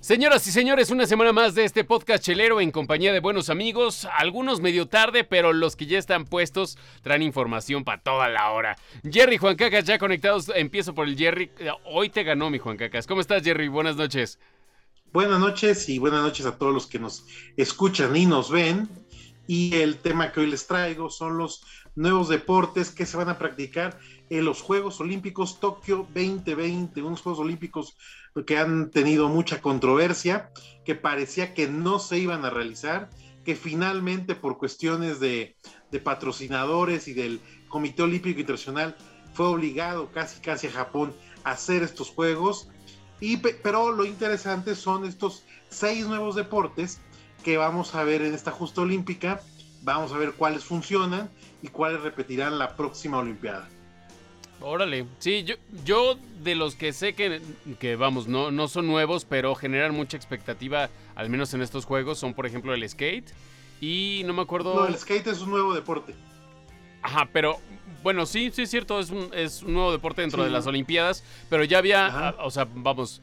Señoras y señores, una semana más de este podcast chelero en compañía de buenos amigos, algunos medio tarde, pero los que ya están puestos traen información para toda la hora. Jerry Juan Cacas ya conectados, empiezo por el Jerry. Hoy te ganó mi Juan Cacas. ¿Cómo estás Jerry? Buenas noches. Buenas noches y buenas noches a todos los que nos escuchan y nos ven. Y el tema que hoy les traigo son los nuevos deportes que se van a practicar en los Juegos Olímpicos Tokio 2020, unos Juegos Olímpicos que han tenido mucha controversia, que parecía que no se iban a realizar, que finalmente por cuestiones de, patrocinadores y del Comité Olímpico Internacional fue obligado casi casi a Japón a hacer estos Juegos. Y, pero lo interesante son estos seis nuevos deportes que vamos a ver en esta justa olímpica. Vamos a ver cuáles funcionan y cuáles repetirán la próxima Olimpiada. Órale, sí, yo, yo de los que sé que, que, vamos, no, no son nuevos, pero generan mucha expectativa, al menos en estos juegos, son por ejemplo el skate y no me acuerdo... No, el skate es un nuevo deporte. Ajá, pero bueno, sí, sí es cierto, es un, es un nuevo deporte dentro de las Olimpiadas, pero ya había, o sea, vamos,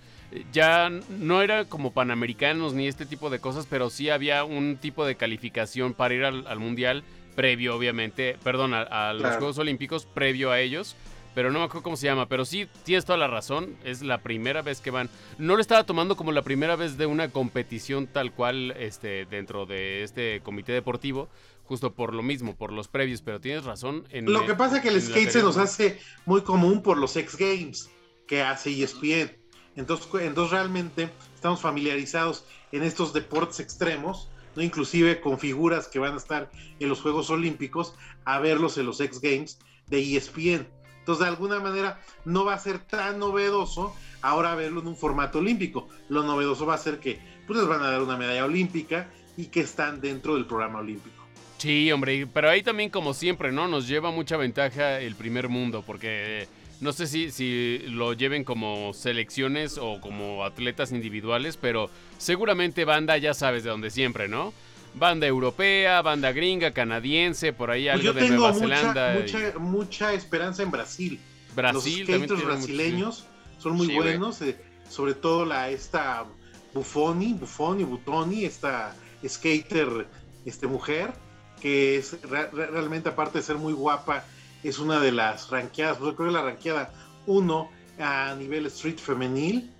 ya no era como panamericanos ni este tipo de cosas, pero sí había un tipo de calificación para ir al, mundial previo, obviamente, perdón, a, los Juegos Olímpicos previo a ellos pero no me acuerdo cómo se llama. Pero sí, tienes toda la razón. Es la primera vez que van. No lo estaba tomando como la primera vez de una competición tal cual este, dentro de este comité deportivo. Justo por lo mismo, por los previos. Pero tienes razón. En, lo que pasa es que el skate se nos hace muy común por los X Games que hace ESPN. Entonces, entonces realmente estamos familiarizados en estos deportes extremos. ¿No? inclusive con figuras que van a estar en los Juegos Olímpicos, a verlos en los X Games de ESPN. Entonces, de alguna manera, no va a ser tan novedoso ahora verlo en un formato olímpico. Lo novedoso va a ser que pues, les van a dar una medalla olímpica y que están dentro del programa olímpico. Sí, hombre, pero ahí también, como siempre, ¿no? Nos lleva mucha ventaja el primer mundo, porque no sé si, si lo lleven como selecciones o como atletas individuales, pero seguramente banda ya sabes de dónde siempre, ¿no? banda europea, banda gringa, canadiense, por ahí pues algo de Nueva Zelanda. Mucha, mucha esperanza en Brasil. Brasil Los skaters brasileños son muy buenos, eh, sobre todo la esta Buffoni, Buffoni, Butoni, esta skater, este mujer, que es realmente aparte de ser muy guapa, es una de las ranqueadas, pues creo que la ranqueada uno a nivel street femenil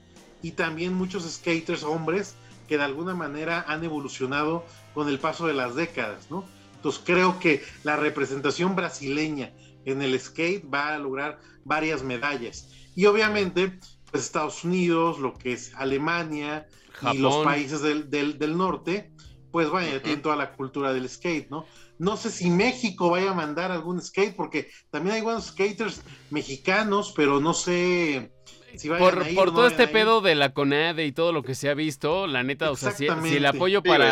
y también muchos skaters hombres que de alguna manera han evolucionado con el paso de las décadas, ¿no? Entonces creo que la representación brasileña en el skate va a lograr varias medallas. Y obviamente, pues Estados Unidos, lo que es Alemania y los países del, del, norte, pues vaya, tienen toda la cultura del skate, ¿no? No sé si México vaya a mandar algún skate, porque también hay buenos skaters mexicanos, pero no sé por, todo este pedo de la CONADE y todo lo que se ha visto, la neta, o sea, si, el apoyo para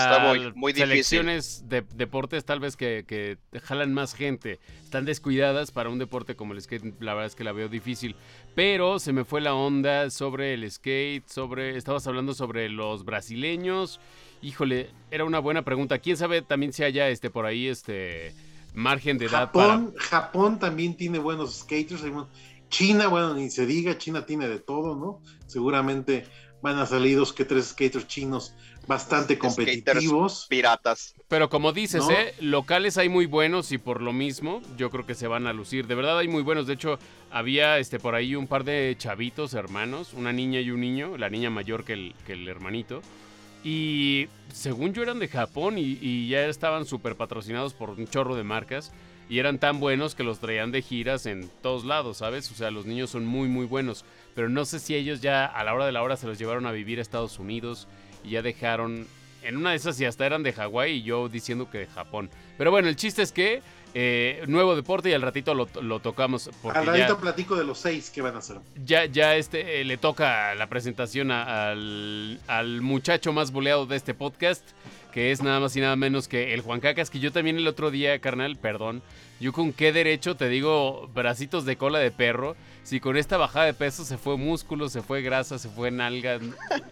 selecciones de deportes tal vez que, que, jalan más gente están descuidadas para un deporte como el skate, la verdad es que la veo difícil. Pero se me fue la onda sobre el skate, sobre, estabas hablando sobre los brasileños. Híjole, era una buena pregunta. ¿Quién sabe también si haya este por ahí este margen de edad Japón, Japón también tiene buenos skaters. China, bueno, ni se diga, China tiene de todo, ¿no? Seguramente van a salir dos que tres skaters chinos bastante competitivos. piratas. Pero como dices, ¿eh? locales hay muy buenos y por lo mismo yo creo que se van a lucir. De verdad hay muy buenos. De hecho, había este por ahí un par de chavitos hermanos, una niña y un niño, la niña mayor que el, que el hermanito. Y según yo eran de Japón y, ya estaban súper patrocinados por un chorro de marcas y eran tan buenos que los traían de giras en todos lados, ¿sabes? O sea, los niños son muy, muy buenos. Pero no sé si ellos ya a la hora de la hora se los llevaron a vivir a Estados Unidos y ya dejaron. En una de esas y hasta eran de Hawái y yo diciendo que de Japón. Pero bueno, el chiste es que eh, nuevo deporte y al ratito lo, tocamos. al ratito platico de los seis que van a hacer. Ya, ya este, eh, le toca la presentación al, al muchacho más boleado de este podcast que es nada más y nada menos que el Juan Cacas, que yo también el otro día, carnal, perdón, yo con qué derecho te digo bracitos de cola de perro, si con esta bajada de peso se fue músculo, se fue grasa, se fue nalga,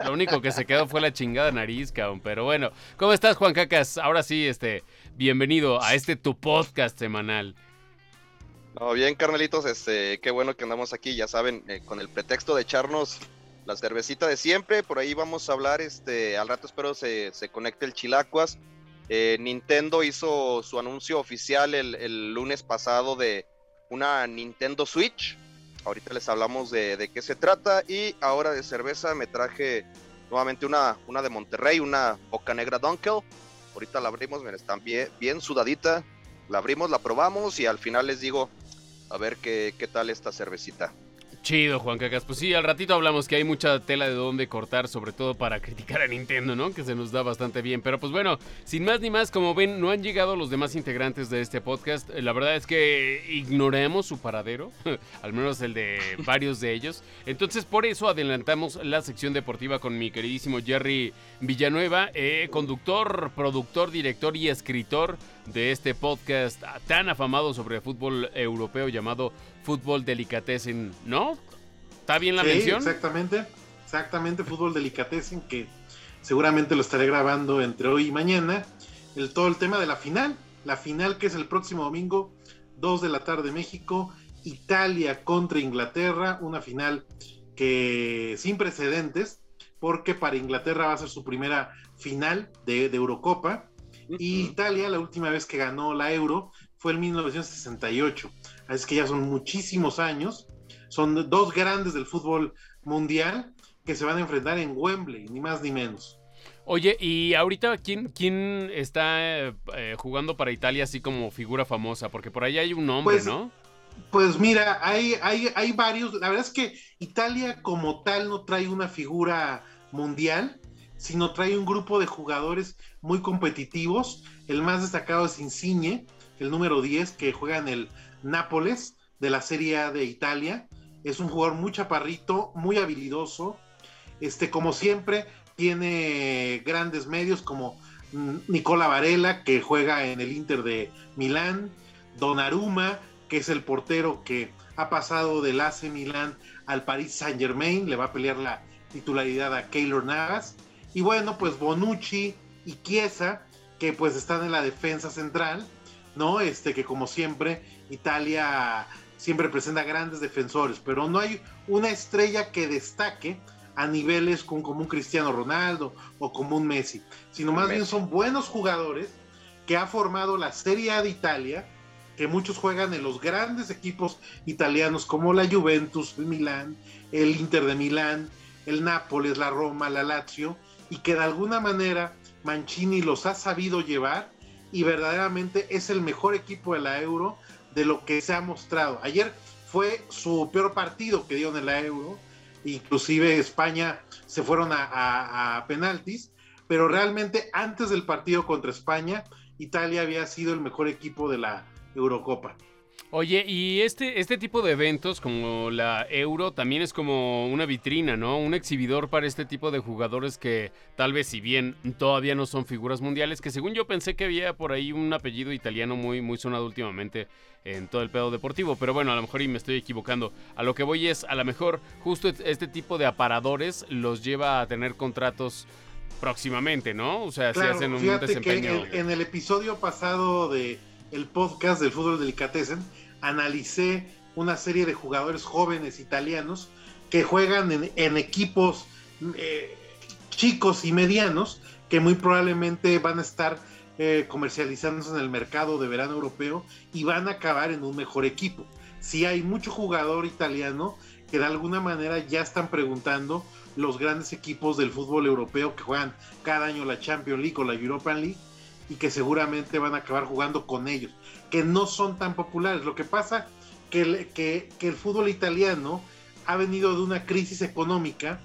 lo único que se quedó fue la chingada nariz, cabrón, pero bueno, ¿cómo estás Juan Cacas? Ahora sí, este, bienvenido a este tu podcast semanal. Bien, carnalitos, este, qué bueno que andamos aquí, ya saben, eh, con el pretexto de echarnos la cervecita de siempre. Por ahí vamos a hablar, este, al rato espero se, se conecte el Chilacuas. Eh, Nintendo hizo su anuncio oficial el, lunes pasado de una Nintendo Switch. Ahorita les hablamos de, qué se trata. Y ahora de cerveza me traje nuevamente una, una de Monterrey, una Boca Negra Dunkel. Ahorita la abrimos, está bien, bien sudadita. La abrimos, la probamos y al final les digo a ver qué, qué tal esta cervecita. Chido, Juan Cacas. Pues sí, al ratito hablamos que hay mucha tela de dónde cortar, sobre todo para criticar a Nintendo, ¿no? Que se nos da bastante bien. Pero pues bueno, sin más ni más, como ven, no han llegado los demás integrantes de este podcast. La verdad es que ignoremos su paradero, al menos el de varios de ellos. Entonces, por eso adelantamos la sección deportiva con mi queridísimo Jerry Villanueva, eh, conductor, productor, director y escritor de este podcast tan afamado sobre el fútbol europeo llamado Fútbol Delicatessen, ¿no? ¿Está bien la mención? Exactamente, exactamente, Fútbol Delicatessen, que seguramente lo estaré grabando entre hoy y mañana. El, todo el tema de la final, la final que es el próximo domingo, 2 de la tarde México, Italia contra Inglaterra, una final que sin precedentes, porque para Inglaterra va a ser su primera final de, de Eurocopa y Italia, la última vez que ganó la Euro fue en 1968. Así que ya son muchísimos años. Son dos grandes del fútbol mundial que se van a enfrentar en Wembley, ni más ni menos. Oye, y ahorita, ¿quién, quién está eh, jugando para Italia así como figura famosa? Porque por ahí hay un nombre, pues, ¿no? Pues mira, hay, hay, hay varios. La verdad es que Italia como tal no trae una figura mundial, sino trae un grupo de jugadores muy competitivos. El más destacado es Insigne, el número 10, que juega en el Nápoles de la Serie A de Italia. Es un jugador muy chaparrito, muy habilidoso. Este, como siempre, tiene grandes medios como Nicola Varela, que juega en el Inter de Milán, Donnarumma, que es el portero que ha pasado del AC Milán al Paris Saint Germain, le va a pelear la titularidad a Keylor Navas, y bueno, pues Bonucci y Chiesa, que pues están en la defensa central, ¿no? Este que como siempre, Italia siempre presenta grandes defensores, pero no hay una estrella que destaque a niveles como un Cristiano Ronaldo o como un Messi, sino más bien son buenos jugadores que ha formado la Serie A de Italia, que muchos juegan en los grandes equipos italianos como la Juventus de Milán, el Inter de Milán, el Nápoles, la Roma, la Lazio, y que de alguna manera Mancini los ha sabido llevar y verdaderamente es el mejor equipo de la Euro de lo que se ha mostrado. Ayer fue su peor partido que dio en la Euro, inclusive España se fueron a, a penaltis, pero realmente antes del partido contra España, Italia había sido el mejor equipo de la Eurocopa. Oye, y este, este tipo de eventos como la Euro también es como una vitrina, ¿no? Un exhibidor para este tipo de jugadores que tal vez si bien todavía no son figuras mundiales, que según yo pensé que había por ahí un apellido italiano muy, muy sonado últimamente en todo el pedo deportivo, pero bueno, a lo mejor y me estoy equivocando. A lo que voy es, a lo mejor justo este tipo de aparadores los lleva a tener contratos próximamente, ¿no? O sea, se hacen un desempeño. en, el episodio pasado de el podcast del fútbol delicatessen analicé una serie de jugadores jóvenes italianos que juegan en, equipos eh, chicos y medianos que muy probablemente van a estar eh, comercializándose en el mercado de verano europeo y van a acabar en un mejor equipo. Si hay mucho jugador italiano que de alguna manera ya están preguntando los grandes equipos del fútbol europeo que juegan cada año la Champions League o la Europa League y que seguramente van a acabar jugando con ellos, que no son tan populares. Lo que pasa que, que, que el fútbol italiano ha venido de una crisis económica,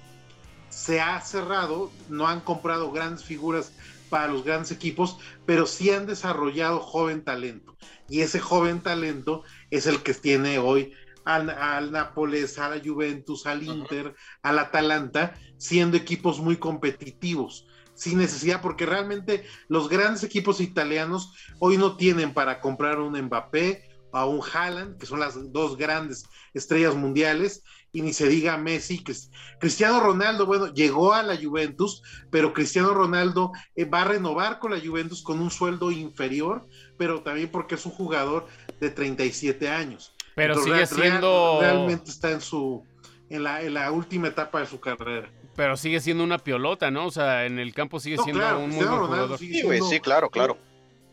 se ha cerrado, no han comprado grandes figuras para los grandes equipos, pero sí han desarrollado joven talento. Y ese joven talento es el que tiene hoy al, al Nápoles, a la Juventus, al Inter, al Atalanta, siendo equipos muy competitivos sin necesidad, porque realmente los grandes equipos italianos hoy no tienen para comprar un Mbappé o un Haaland, que son las dos grandes estrellas mundiales, y ni se diga Messi, que Cristiano Ronaldo, bueno, llegó a la Juventus, pero Cristiano Ronaldo eh, va a renovar con la Juventus con un sueldo inferior, pero también porque es un jugador de 37 años. Pero sigue siendo... realmente está en su en la, en la última etapa de su carrera. Pero sigue siendo una piolota, ¿no? O sea, en el campo sigue siendo un muy buen jugador. Sí, sí, claro, claro.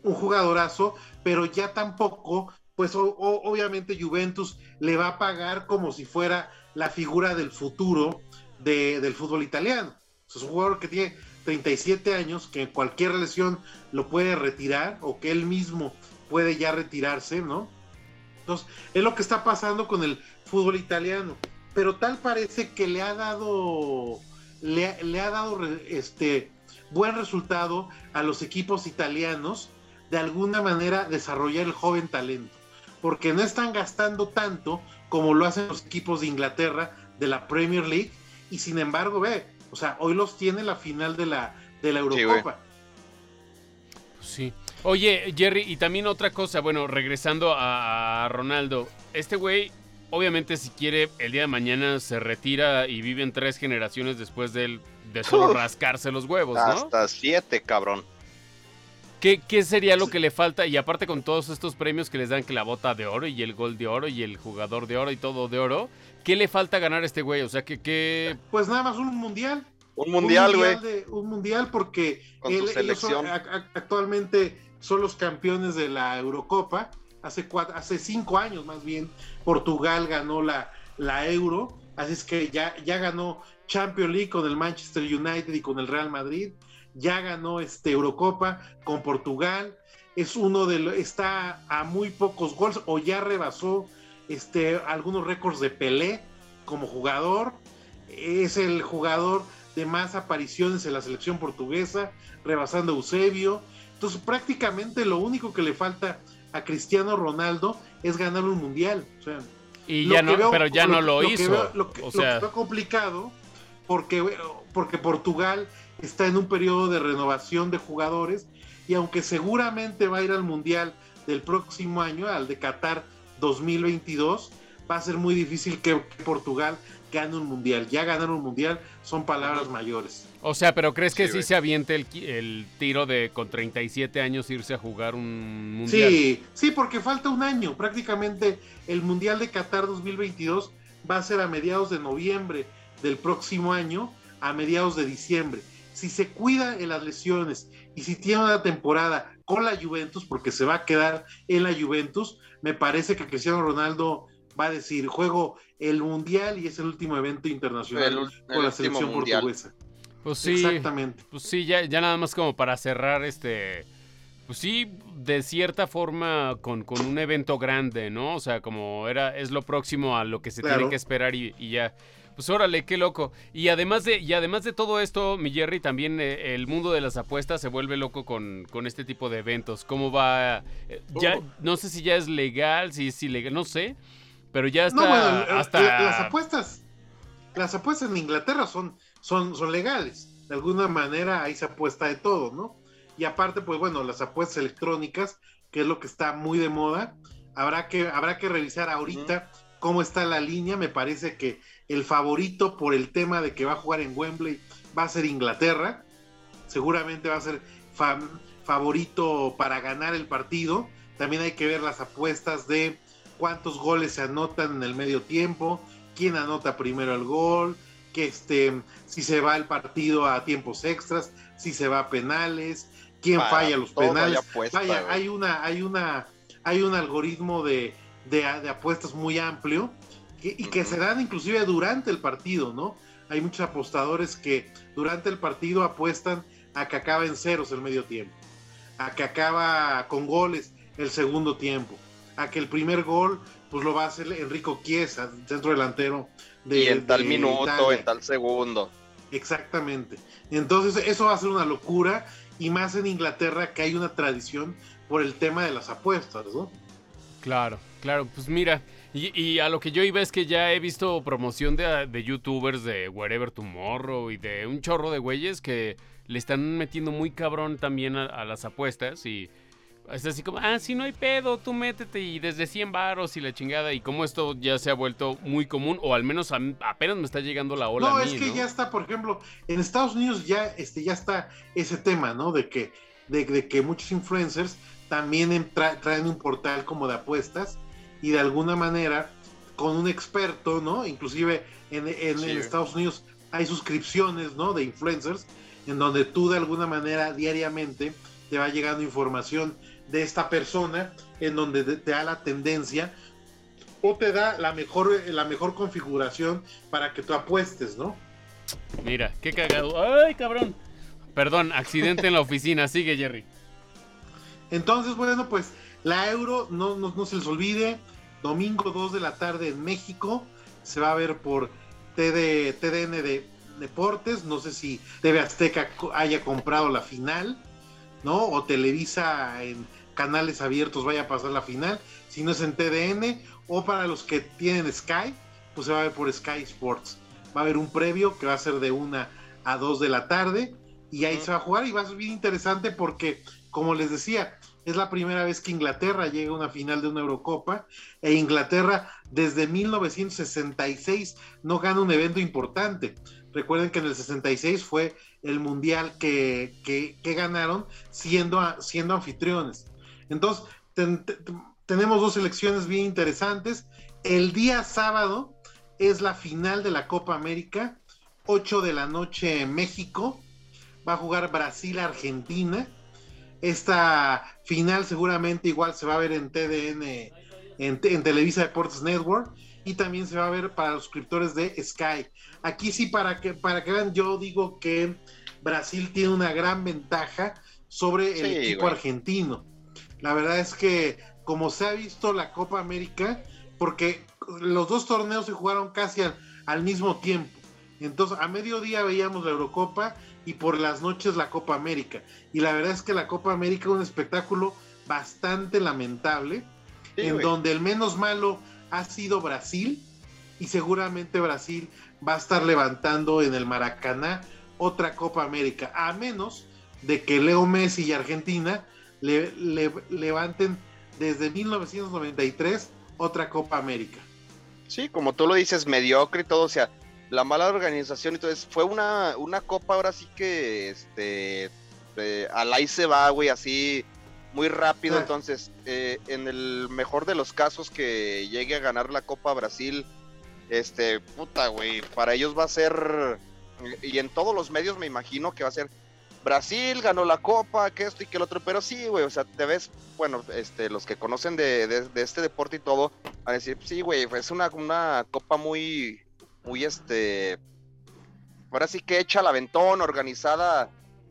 Un, jugadorazo, pero ya tampoco, pues obviamente Juventus le va a pagar como si fuera la figura del futuro del fútbol italiano. es un jugador que tiene 37 años, que cualquier lesión lo puede retirar o que él mismo puede ya retirarse, ¿no? Entonces, es lo que está pasando con el fútbol italiano. Pero tal parece que le ha dado le, ha dado este buen resultado a los equipos italianos de alguna manera desarrollar el joven talento, porque no están gastando tanto como lo hacen los equipos de Inglaterra de la Premier League y sin embargo ve, o sea, hoy los tiene la final de la de la Eurocopa. Sí. Oye, Jerry, y también otra cosa, bueno, regresando a Ronaldo, este güey obviamente si quiere el día de mañana se retira y viven tres generaciones después de, él, de solo rascarse los huevos, ¿no? Hasta siete, cabrón. ¿Qué, ¿Qué, sería lo que le falta? Y aparte con todos estos premios que les dan, que la bota de oro y el gol de oro y el jugador de oro y todo de oro, ¿qué le falta ganar a este güey? O sea, que... qué Pues nada más un mundial. Un mundial, güey. Un, mundial porque actualmente son los campeones de la Eurocopa hace, hace cinco años más bien, Portugal ganó la, la Euro, así es que ya, ya ganó Champions League con el Manchester United y con el Real Madrid, ya ganó este Eurocopa con Portugal, es uno de está a muy pocos goles o ya rebasó este, algunos récords de Pelé como jugador, es el jugador de más apariciones en la selección portuguesa, rebasando a Eusebio. Entonces prácticamente lo único que le falta a Cristiano Ronaldo es ganar un mundial. y ya no, pero ya no lo, hizo. lo que, está complicado porque, porque Portugal está en un periodo de renovación de jugadores y aunque seguramente va a ir al mundial del próximo año, al de Qatar 2022, va a ser muy difícil que Portugal gane un mundial. Ya ganar un mundial son palabras mayores. O sea, pero ¿crees que sí, se aviente el, tiro de con 37 años irse a jugar un mundial? Sí, sí, porque falta un año. Prácticamente el mundial de Qatar 2022 va a ser a mediados de noviembre del próximo año, a mediados de diciembre. Si se cuida en las lesiones y si tiene una temporada con la Juventus, porque se va a quedar en la Juventus, me parece que Cristiano Ronaldo va a decir, juego el Mundial y es el último evento internacional con la selección portuguesa. Pues sí, Exactamente. Pues sí, ya, ya nada más como para cerrar este... Pues sí, de cierta forma con, con, un evento grande, ¿no? O sea, como era, es lo próximo a lo que se tiene que esperar y, ya. Pues órale, qué loco. Y además de, y además de todo esto, mi Jerry, también eh, el mundo de las apuestas se vuelve loco con, con este tipo de eventos. ¿Cómo va? Eh, ya, oh. no sé si ya es legal, si es ilegal, no sé. Pero ya está eh, hasta... las apuestas, las apuestas en Inglaterra son, son, son legales. De alguna manera ahí se apuesta de todo, ¿no? Y aparte, pues bueno, las apuestas electrónicas, que es lo que está muy de moda, habrá que, habrá que revisar ahorita cómo está la línea. Me parece que el favorito por el tema de que va a jugar en Wembley va a ser Inglaterra. Seguramente va a ser favorito para ganar el partido. También hay que ver las apuestas de cuántos goles se anotan en el medio tiempo, quién anota primero el gol, que este, si se va el partido a tiempos extras, si se va a penales, quién falla los penales. Vaya, hay una, hay una, hay un algoritmo de, de, apuestas muy amplio y que se dan inclusive durante el partido, ¿no? Hay muchos apostadores que durante el partido apuestan a que acaba en ceros el medio tiempo, a que acaba con goles el segundo tiempo a que el primer gol pues lo va a hacer Enrico Chiesa, centro delantero de Y en tal minuto, en tal segundo. Exactamente. Entonces eso va a ser una locura y más en Inglaterra que hay una tradición por el tema de las apuestas, ¿no? Claro, claro, pues mira, y, a lo que yo iba es que ya he visto promoción de, youtubers de Wherever Tomorrow y de un chorro de güeyes que le están metiendo muy cabrón también a las apuestas y es así como, ah, si no hay pedo, tú métete y desde 100 varos y la chingada. Y como esto ya se ha vuelto muy común, o al menos apenas me está llegando la ola. No, es que ya está, por ejemplo, en Estados Unidos ya, este, ya está ese tema, ¿no? De que, de, que muchos influencers también traen un portal como de apuestas y de alguna manera con un experto, ¿no? Inclusive en, Estados Unidos hay suscripciones, ¿no? De influencers, en donde tú de alguna manera diariamente te va llegando información de esta persona, en donde te da la tendencia o te da la mejor, la mejor configuración para que tú apuestes, ¿no? Mira, qué cagado. ¡Ay, cabrón! Perdón, accidente en la oficina. Sigue, Jerry. Entonces, bueno, pues la Euro, no, no, se les olvide, domingo 2 de la tarde en México, se va a ver por TD, TDN de Deportes, no sé si TV Azteca haya comprado la final, ¿no? O Televisa en canales abiertos vaya a pasar la final, si no es en TDN, o para los que tienen Sky, pues se va a ver por Sky Sports. Va a haber un previo que va a ser de 1 a 2 de la tarde, y ahí se va a jugar y va a ser bien interesante porque, como les decía, es la primera vez que Inglaterra llega a una final de una Eurocopa e Inglaterra desde 1966 no gana un evento importante. Recuerden que en el 66 fue el mundial que, ganaron siendo, siendo anfitriones. Entonces, tenemos dos elecciones bien interesantes. El día sábado es la final de la Copa América, 8 de la noche en México. Va a jugar Brasil-Argentina esta final seguramente igual se va a ver en TDN, en, Televisa Deportes Network y también se va a ver para los suscriptores de Sky. Aquí sí, para que, para que vean, yo digo que Brasil tiene una gran ventaja sobre el equipo argentino. La verdad es que como se ha visto la Copa América, porque los dos torneos se jugaron casi al mismo tiempo. Entonces, a mediodía veíamos la Eurocopa y por las noches la Copa América. Y la verdad es que la Copa América es un espectáculo bastante lamentable, en donde el menos malo ha sido Brasil y seguramente Brasil va a estar levantando en el Maracaná otra Copa América, a menos de que Leo Messi y Argentina le, levanten desde 1993 otra Copa América. Sí, como tú lo dices, mediocre y todo, o sea, la mala organización, entonces fue una, una copa ahora sí que este al ahí se va, güey, así muy rápido. Ah. Entonces, eh, en el mejor de los casos que llegue a ganar la Copa Brasil, este, puta, güey, para ellos va a ser, y en todos los medios me imagino que va a ser, Brasil ganó la Copa, que esto y que el otro, pero sí, güey, o sea, te ves, bueno, este, los que conocen de, este deporte y todo, a decir, sí, güey, es una, una Copa muy, muy este. Ahora sí que echa el aventón, organizada.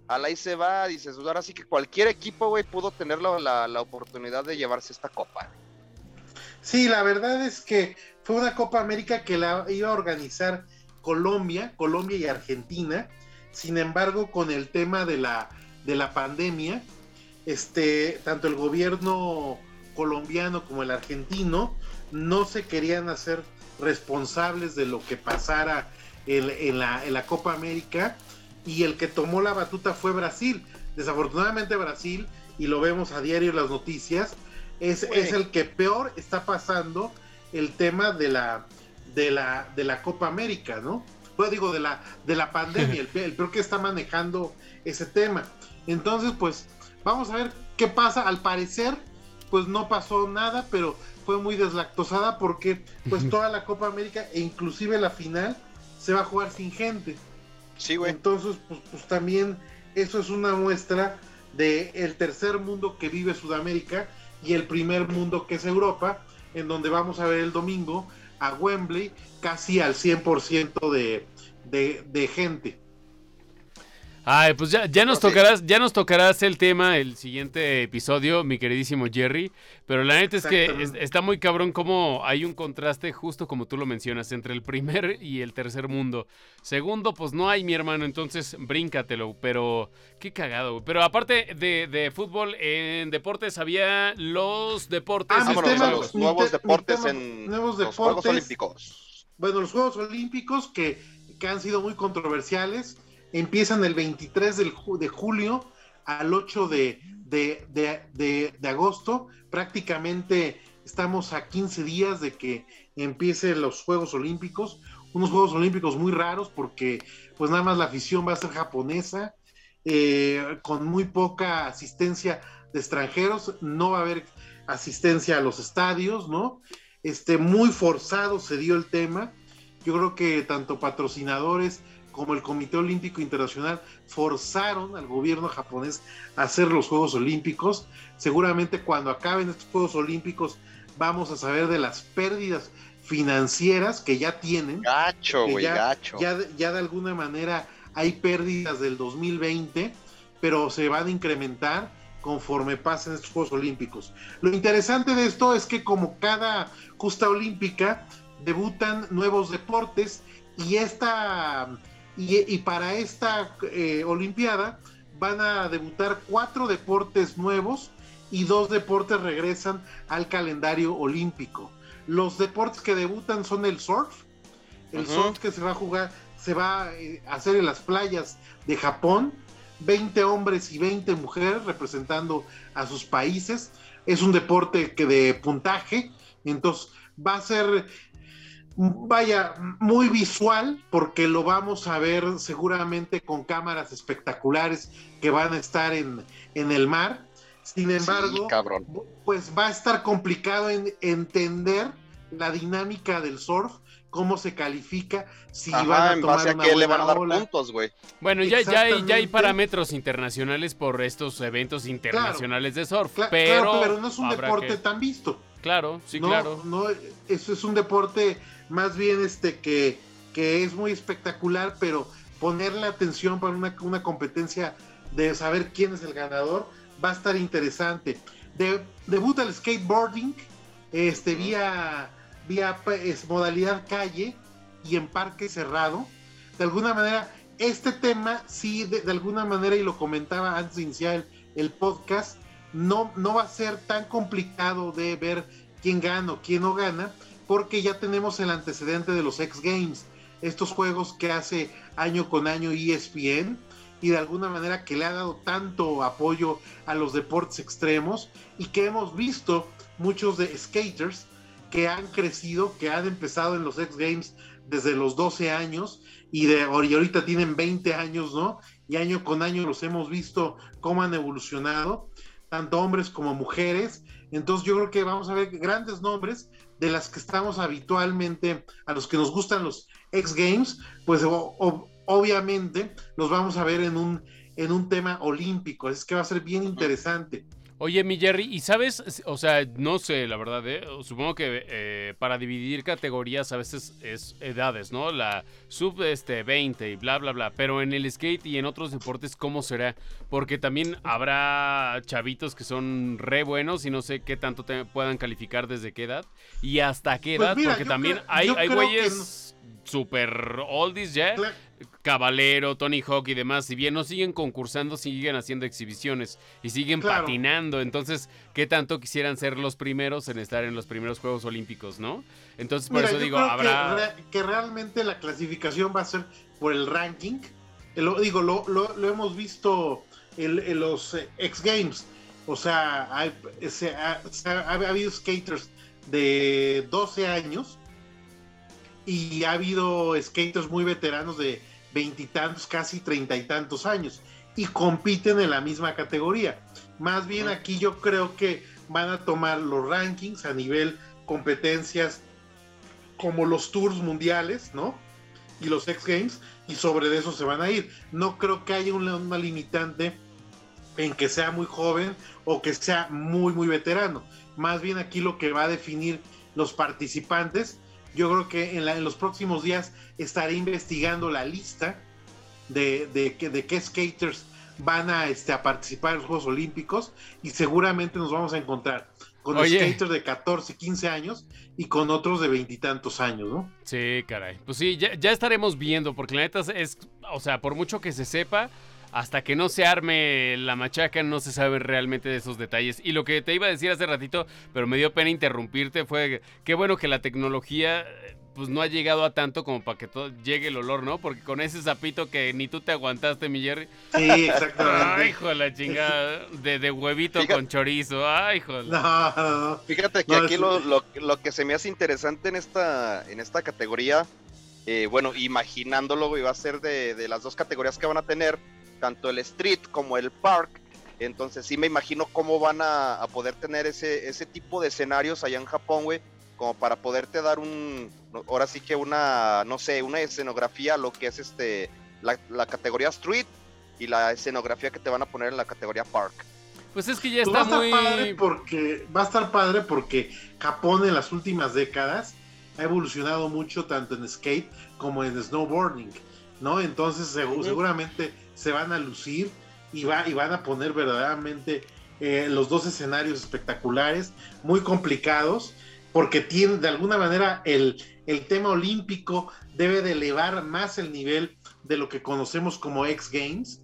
A la y se va, dices, ahora sí que cualquier equipo, güey, pudo tener la, la, oportunidad de llevarse esta copa. Sí, la verdad es que fue una Copa América que la iba a organizar Colombia, Colombia y Argentina. Sin embargo, con el tema de la, de la pandemia, este, tanto el gobierno colombiano como el argentino no se querían hacer responsables de lo que pasara en, la, Copa América y el que tomó la batuta fue Brasil. Desafortunadamente Brasil, y lo vemos a diario en las noticias, es, es el que peor está pasando el tema de la, de la, de la Copa América, ¿no? Pues digo, de la, de la pandemia, el, el peor que está manejando ese tema. Entonces, pues, vamos a ver qué pasa. Al parecer, pues no pasó nada, pero fue muy deslactosada porque pues toda la Copa América e inclusive la final se va a jugar sin gente. Sí, güey. Entonces, pues, pues también eso es una muestra de el tercer mundo que vive Sudamérica y el primer mundo que es Europa, en donde vamos a ver el domingo a Wembley casi al 100% de, de, de gente. Ay, pues ya, ya nos tocarás, ya nos tocarás el tema el siguiente episodio, mi queridísimo Jerry. Pero la neta es que está muy cabrón como hay un contraste, justo como tú lo mencionas, entre el primer y el tercer mundo. Segundo, pues no hay, mi hermano, entonces bríncatelo. Pero qué cagado. Pero aparte de, fútbol, en deportes había los deportes. Ah, los nuevos deportes en nuevos los Juegos Olímpicos. Bueno, los Juegos Olímpicos que, que han sido muy controversiales empiezan el 23 de julio al 8 de, agosto. Prácticamente estamos a 15 días de que empiecen los Juegos Olímpicos. Unos Juegos Olímpicos muy raros porque pues nada más la afición va a ser japonesa, eh, con muy poca asistencia de extranjeros, no va a haber asistencia a los estadios, ¿no? este, muy forzado se dio el tema. Yo creo que tanto patrocinadores como el Comité Olímpico Internacional forzaron al gobierno japonés a hacer los Juegos Olímpicos. Seguramente cuando acaben estos Juegos Olímpicos vamos a saber de las pérdidas financieras que ya tienen. Gacho, güey, gacho. Ya, ya de alguna manera hay pérdidas del 2020, pero se van a incrementar conforme pasen estos Juegos Olímpicos. Lo interesante de esto es que como cada justa olímpica debutan nuevos deportes y esta y, para esta eh, Olimpiada van a debutar cuatro deportes nuevos y dos deportes regresan al calendario olímpico. Los deportes que debutan son el surf, el surf que se va a jugar, se va eh, a hacer en las playas de Japón, 20 hombres y 20 mujeres representando a sus países. Es un deporte que de puntaje, entonces va a ser vaya, muy visual, porque lo vamos a ver seguramente con cámaras espectaculares que van a estar en, en el mar. Sin embargo, pues va a estar complicado en entender la dinámica del surf, cómo se califica, si van a tomar una le van a dar puntos, güey. Bueno, ya, ya, hay, ya hay parámetros internacionales por estos eventos internacionales de surf, pero, pero no es un deporte tan visto. Claro, sí, claro. No, eso es un deporte más bien este que, que es muy espectacular, pero ponerle atención para una, una, competencia de saber quién es el ganador va a estar interesante. De, debuta el skateboarding este, vía, vía es, modalidad calle y en parque cerrado. De alguna manera, este tema sí, de, alguna manera, y lo comentaba antes de iniciar el, podcast, no, no va a ser tan complicado de ver quién gana o quién no gana, porque ya tenemos el antecedente de los X Games, estos juegos que hace año con año ESPN y de alguna manera que le ha dado tanto apoyo a los deportes extremos y que hemos visto muchos de skaters que han crecido, que han empezado en los X Games desde los 12 años y, de, ahorita tienen 20 años, ¿no? Y año con año los hemos visto cómo han evolucionado, tanto hombres como mujeres. Entonces yo creo que vamos a ver grandes nombres de las que estamos habitualmente, a los que nos gustan los X Games, pues obviamente los vamos a ver en un, en un tema olímpico, es que va a ser bien interesante. Oye, mi Jerry, ¿y sabes? O sea, no sé, la verdad, ¿eh? supongo que eh, para dividir categorías a veces es edades, ¿no? La sub este, 20 y bla, bla, bla. Pero en el skate y en otros deportes, ¿cómo será? Porque también habrá chavitos que son re buenos y no sé qué tanto te puedan calificar desde qué edad y hasta qué pues edad, porque también hay, hay güeyes super oldies ya. Caballero, Tony Hawk y demás, si bien no siguen concursando, siguen haciendo exhibiciones y siguen patinando. Entonces, ¿qué tanto quisieran ser los primeros en estar en los primeros Juegos Olímpicos, no? Entonces, por eso digo, habrá. Que, realmente la clasificación va a ser por el ranking. Lo, digo, lo, hemos visto en, los eh, X Games. O sea, ha habido skaters de 12 años y ha habido skaters muy veteranos de veintitantos, casi treinta y tantos años, y compiten en la misma categoría. Más bien aquí yo creo que van a tomar los rankings a nivel competencias como los tours mundiales, ¿no? Y los X Games, y sobre eso se van a ir. No creo que haya una limitante en que sea muy joven o que sea muy, muy veterano. Más bien aquí lo que va a definir los participantes yo creo que en, los próximos días estaré investigando la lista de, de, de, qué skaters van a, este, a participar en los Juegos Olímpicos y seguramente nos vamos a encontrar con skaters de 14, 15 años y con otros de veintitantos años, ¿no? Sí, caray. Pues sí, ya, ya, estaremos viendo, porque la neta es, o sea, por mucho que se sepa, hasta que no se arme la machaca no se sabe realmente de esos detalles. Y lo que te iba a decir hace ratito, pero me dio pena interrumpirte, fue qué bueno que la tecnología pues no ha llegado a tanto como para que todo llegue el olor, ¿no? Porque con ese zapito que ni tú te aguantaste, mi Jerry. Sí, exactamente. Ay, hijo de la chingada. De, huevito con chorizo. Ay, hijo. No, Fíjate que aquí lo, lo, que se me hace interesante en esta, en esta categoría, eh, bueno, imaginándolo, iba a ser de, de las dos categorías que van a tener tanto el street como el park. Entonces sí me imagino cómo van a, poder tener ese, ese tipo de escenarios allá en Japón, güey. como para poderte dar un, ahora sí que una, no sé, una escenografía, lo que es este, la, categoría Street y la escenografía que te van a poner en la categoría Park. Pues es que ya está muy... Padre porque, va a estar padre porque Japón en las últimas décadas ha evolucionado mucho tanto en skate como en snowboarding, ¿no? Entonces seguramente se van a lucir y, va, y van a poner verdaderamente eh, los dos escenarios espectaculares, muy complicados, porque tiene de alguna manera el, el tema olímpico debe de elevar más el nivel de lo que conocemos como X Games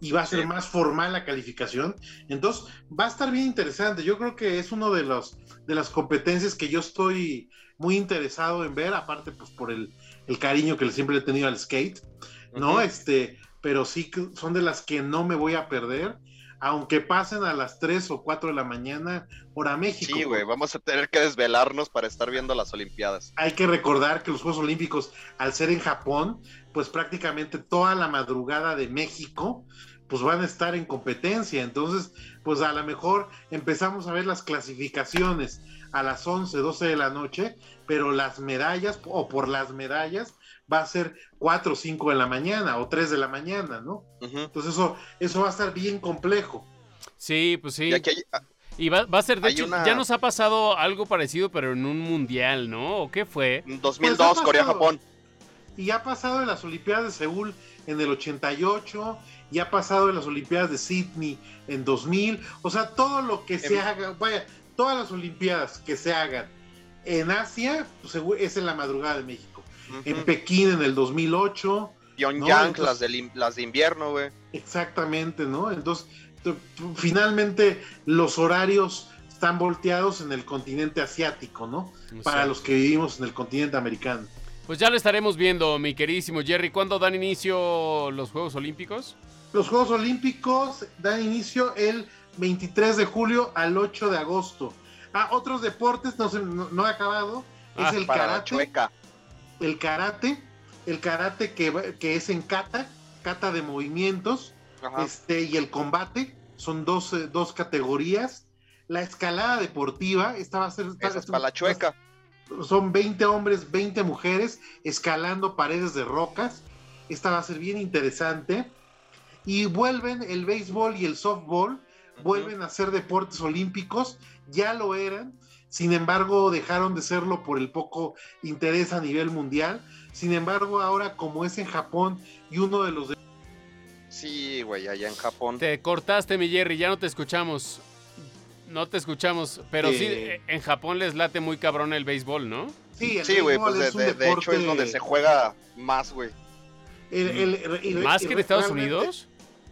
y va a ser más formal la calificación. Entonces, va a estar bien interesante. Yo creo que es uno de los de las competencias que yo estoy muy interesado en ver, aparte pues por el, el cariño que siempre he tenido al skate, ¿no? Este, pero sí son de las que no me voy a perder aunque pasen a las 3 o 4 de la mañana, hora México. Sí, güey, vamos a tener que desvelarnos para estar viendo las Olimpiadas. Hay que recordar que los Juegos Olímpicos, al ser en Japón, pues prácticamente toda la madrugada de México, pues van a estar en competencia. Entonces, pues a lo mejor empezamos a ver las clasificaciones a las 11, 12 de la noche, pero las medallas o por las medallas va a ser 4 o 5 de la mañana o 3 de la mañana, ¿no? Entonces eso, eso va a estar bien complejo. Sí, pues sí. Y, va, a ser, de hecho, ya nos ha pasado algo parecido, pero en un mundial, ¿no? ¿O qué fue? 2002, pues Corea-Japón. Y ha pasado en las Olimpiadas de Seúl en el 88, y ha pasado en las Olimpiadas de Sydney en 2000. O sea, todo lo que se haga, vaya, todas las Olimpiadas que se hagan en Asia, pues, es en la madrugada de México en Pekín en el 2008. Pyongyang, las, de, las de invierno, güey. Exactamente, ¿no? Entonces, finalmente los horarios están volteados en el continente asiático, ¿no? Para los que vivimos en el continente americano. Pues ya lo estaremos viendo, mi queridísimo Jerry. ¿Cuándo dan inicio los Juegos Olímpicos? Los Juegos Olímpicos dan inicio el 23 de julio al 8 de agosto. Ah, otros deportes, no, no, no he acabado. es ah, el karate el karate, el karate que, que es en kata, kata de movimientos, este, y el combate, son dos, eh, dos, categorías. La escalada deportiva, esta va a ser... Esta, la chueca. Son 20 hombres, 20 mujeres escalando paredes de rocas. Esta va a ser bien interesante. Y vuelven el béisbol y el softball, vuelven a ser deportes olímpicos, ya lo eran, sin embargo dejaron de serlo por el poco interés a nivel mundial. Sin embargo, ahora como es en Japón y uno de los... Sí, güey, allá en Japón. Te cortaste, mi Jerry, ya no te escuchamos. No te escuchamos, pero sí, en Japón les late muy cabrón el béisbol, ¿no? Sí, güey, pues de, hecho es donde se juega más, güey. ¿Más que en Estados Unidos?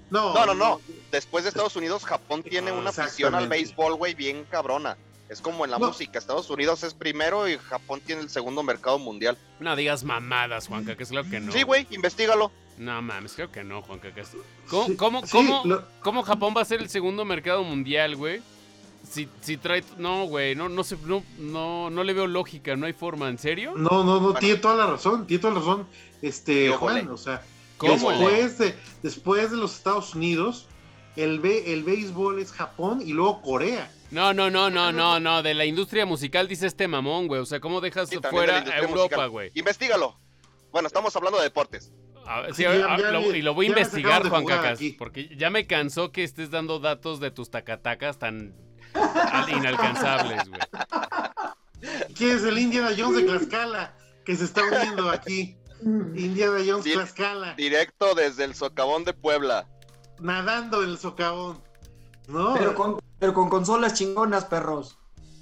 No, no, no, no. Después de Estados Unidos, Japón tiene una afición al béisbol, güey, bien cabrona. Es como en la música, Estados Unidos es primero y Japón tiene el segundo mercado mundial. No digas mamadas, Juanca, que es lo que no. Sí, güey, investigalo. No mames, creo que no, Juanca. Que ¿Cómo, cómo, cómo, Japón va a ser el segundo mercado mundial, güey? Si, si trae. No, güey, no, no, no, no, le veo lógica, no hay forma, ¿en serio? No, no, no, tiene toda la razón, tiene toda la razón, este, Juan, o sea, después de, después de los Estados Unidos, el, el béisbol es Japón y luego Corea. No, no, no, no, no, no. De la industria musical dice este mamón, güey. O sea, ¿cómo dejas fuera a Europa, güey? Investígalo. Bueno, estamos hablando de deportes. sí, y lo voy a investigar, Juan Cacas. Porque ya me cansó que estés dando datos de tus tacatacas tan inalcanzables, güey. ¿Quién es el Indiana Jones de Tlaxcala que se está uniendo aquí? Indiana Jones Tlaxcala. Directo desde el socavón de Puebla. Nadando en el socavón. ¿No? Pero con pero con consolas chingonas, perros.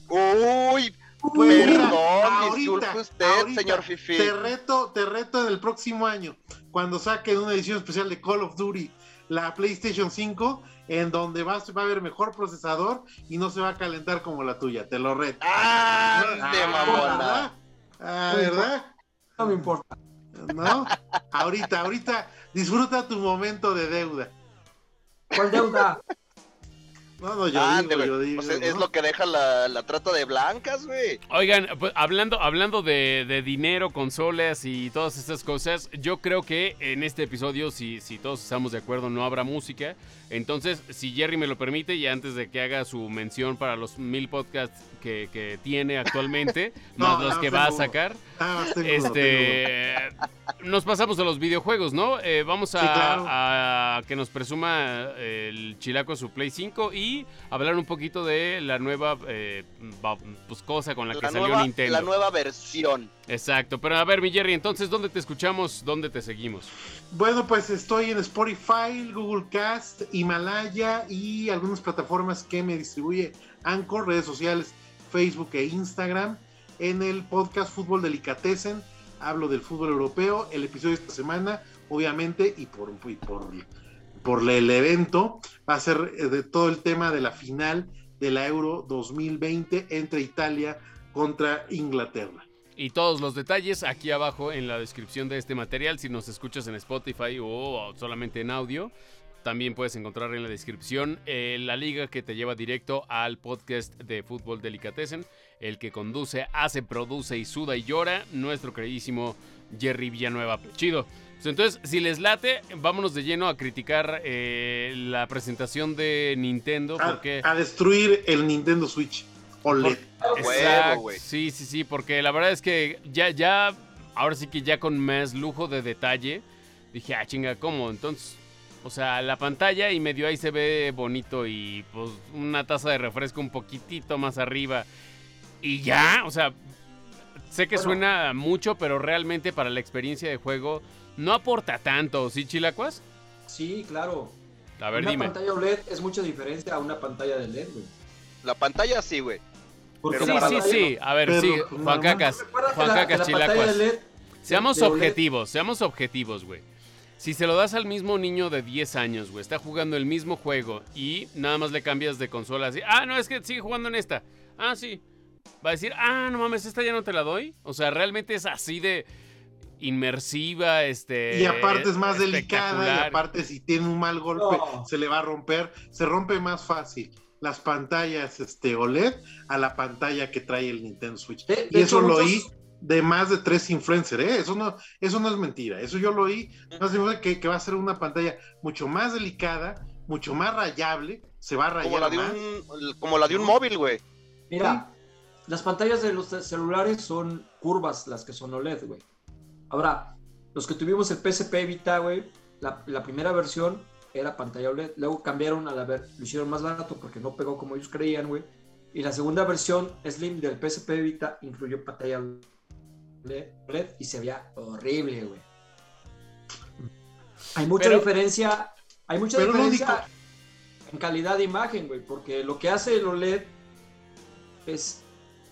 Uy, perdón, disculpe usted, señor Fifi. Te reto, te reto en el próximo año, cuando saquen una edición especial de Call of Duty, la PlayStation 5, en donde va, va a haber mejor procesador y no se va a calentar como la tuya, te lo reto. ¡Ah! De ¿verdad? Ah, ¿verdad? No me importa. ¿No? ahorita, ahorita, disfruta tu momento de deuda. ¿Cuál deuda? No, no, yo digo, yo digo, Es lo que deja la, trata de blancas, güey. Oigan, pues, hablando, hablando de, dinero, consolas y todas estas cosas, yo creo que en este episodio, si, si todos estamos de acuerdo, no habrá música. Entonces, si Jerry me lo permite, y antes de que haga su mención para los mil podcasts que, tiene actualmente, más los que va a sacar, este, nos pasamos a los videojuegos, ¿no? Eh, vamos a, que nos presuma el Chilaco su Play 5 y hablar un poquito de la nueva eh, pues, cosa con la, que salió Nintendo. La nueva versión. Exacto, pero a ver, mi Jerry, entonces, ¿dónde te escuchamos? ¿Dónde te seguimos? Bueno, pues estoy en Spotify, Google Cast, Himalaya y algunas plataformas que me distribuye Anchor, redes sociales, Facebook e Instagram. En el podcast Fútbol Delicatessen hablo del fútbol europeo. El episodio de esta semana, obviamente, y por, por, por el evento, va a ser eh, de todo el tema de la final de la Euro 2020 entre Italia contra Inglaterra. Y todos los detalles aquí abajo en la descripción de este material, si nos escuchas en Spotify o solamente en audio. También puedes encontrar en la descripción eh, la liga que te lleva directo al podcast de Fútbol Delicatessen, el que conduce, hace, produce y suda y llora, nuestro queridísimo Jerry Villanueva. Chido. Pues entonces, si les late, vámonos de lleno a criticar eh, la presentación de Nintendo. Porque... A, destruir el Nintendo Switch OLED. Exacto. Sí, sí, sí, porque la verdad es que ya, ya, ahora sí que ya con más lujo de detalle, dije, ah, chinga, ¿cómo? Entonces o sea, la pantalla y medio ahí se ve bonito y pues una taza de refresco un poquitito más arriba. Y ya, o sea, sé que suena mucho, pero realmente para la experiencia de juego no aporta tanto, ¿sí, Chilacuas? Sí, claro. A ver, una pantalla OLED es mucha diferencia a una pantalla de LED, güey. La pantalla sí, güey. Sí, sí, sí. A ver, sí, Juan Cacas. Juan Cacas, Chilacuas. Seamos objetivos, seamos objetivos, güey. Si se lo das al mismo niño de 10 años, güey, está jugando el mismo juego y nada más le cambias de consola así, ah, no, es que sigue jugando en esta. Ah, sí. Va a decir, ah, no mames, esta ya no te la doy. O sea, realmente es así de inmersiva, este. Y aparte es más delicada, y aparte si tiene un mal golpe, se le va a romper. Se rompe más fácil las pantallas este, OLED a la pantalla que trae el Nintendo Switch. y eso lo oí de más de tres influencers, ¿eh? Eso no, eso no es mentira. Eso yo lo oí. que, que va a ser una pantalla mucho más delicada, mucho más rayable. Se va a rayar como la de Un, como la de un móvil, güey. Mira, las pantallas de los celulares son curvas, las que son OLED, güey. Ahora, los que tuvimos el PSP Vita, güey, la, la, primera versión era pantalla OLED. Luego cambiaron a la ver, lo hicieron más barato porque no pegó como ellos creían, güey. Y la segunda versión Slim del PSP Vita incluyó pantalla OLED y se veía horrible, güey. Hay mucha diferencia, hay mucha diferencia en calidad de imagen, güey, porque lo que hace el OLED es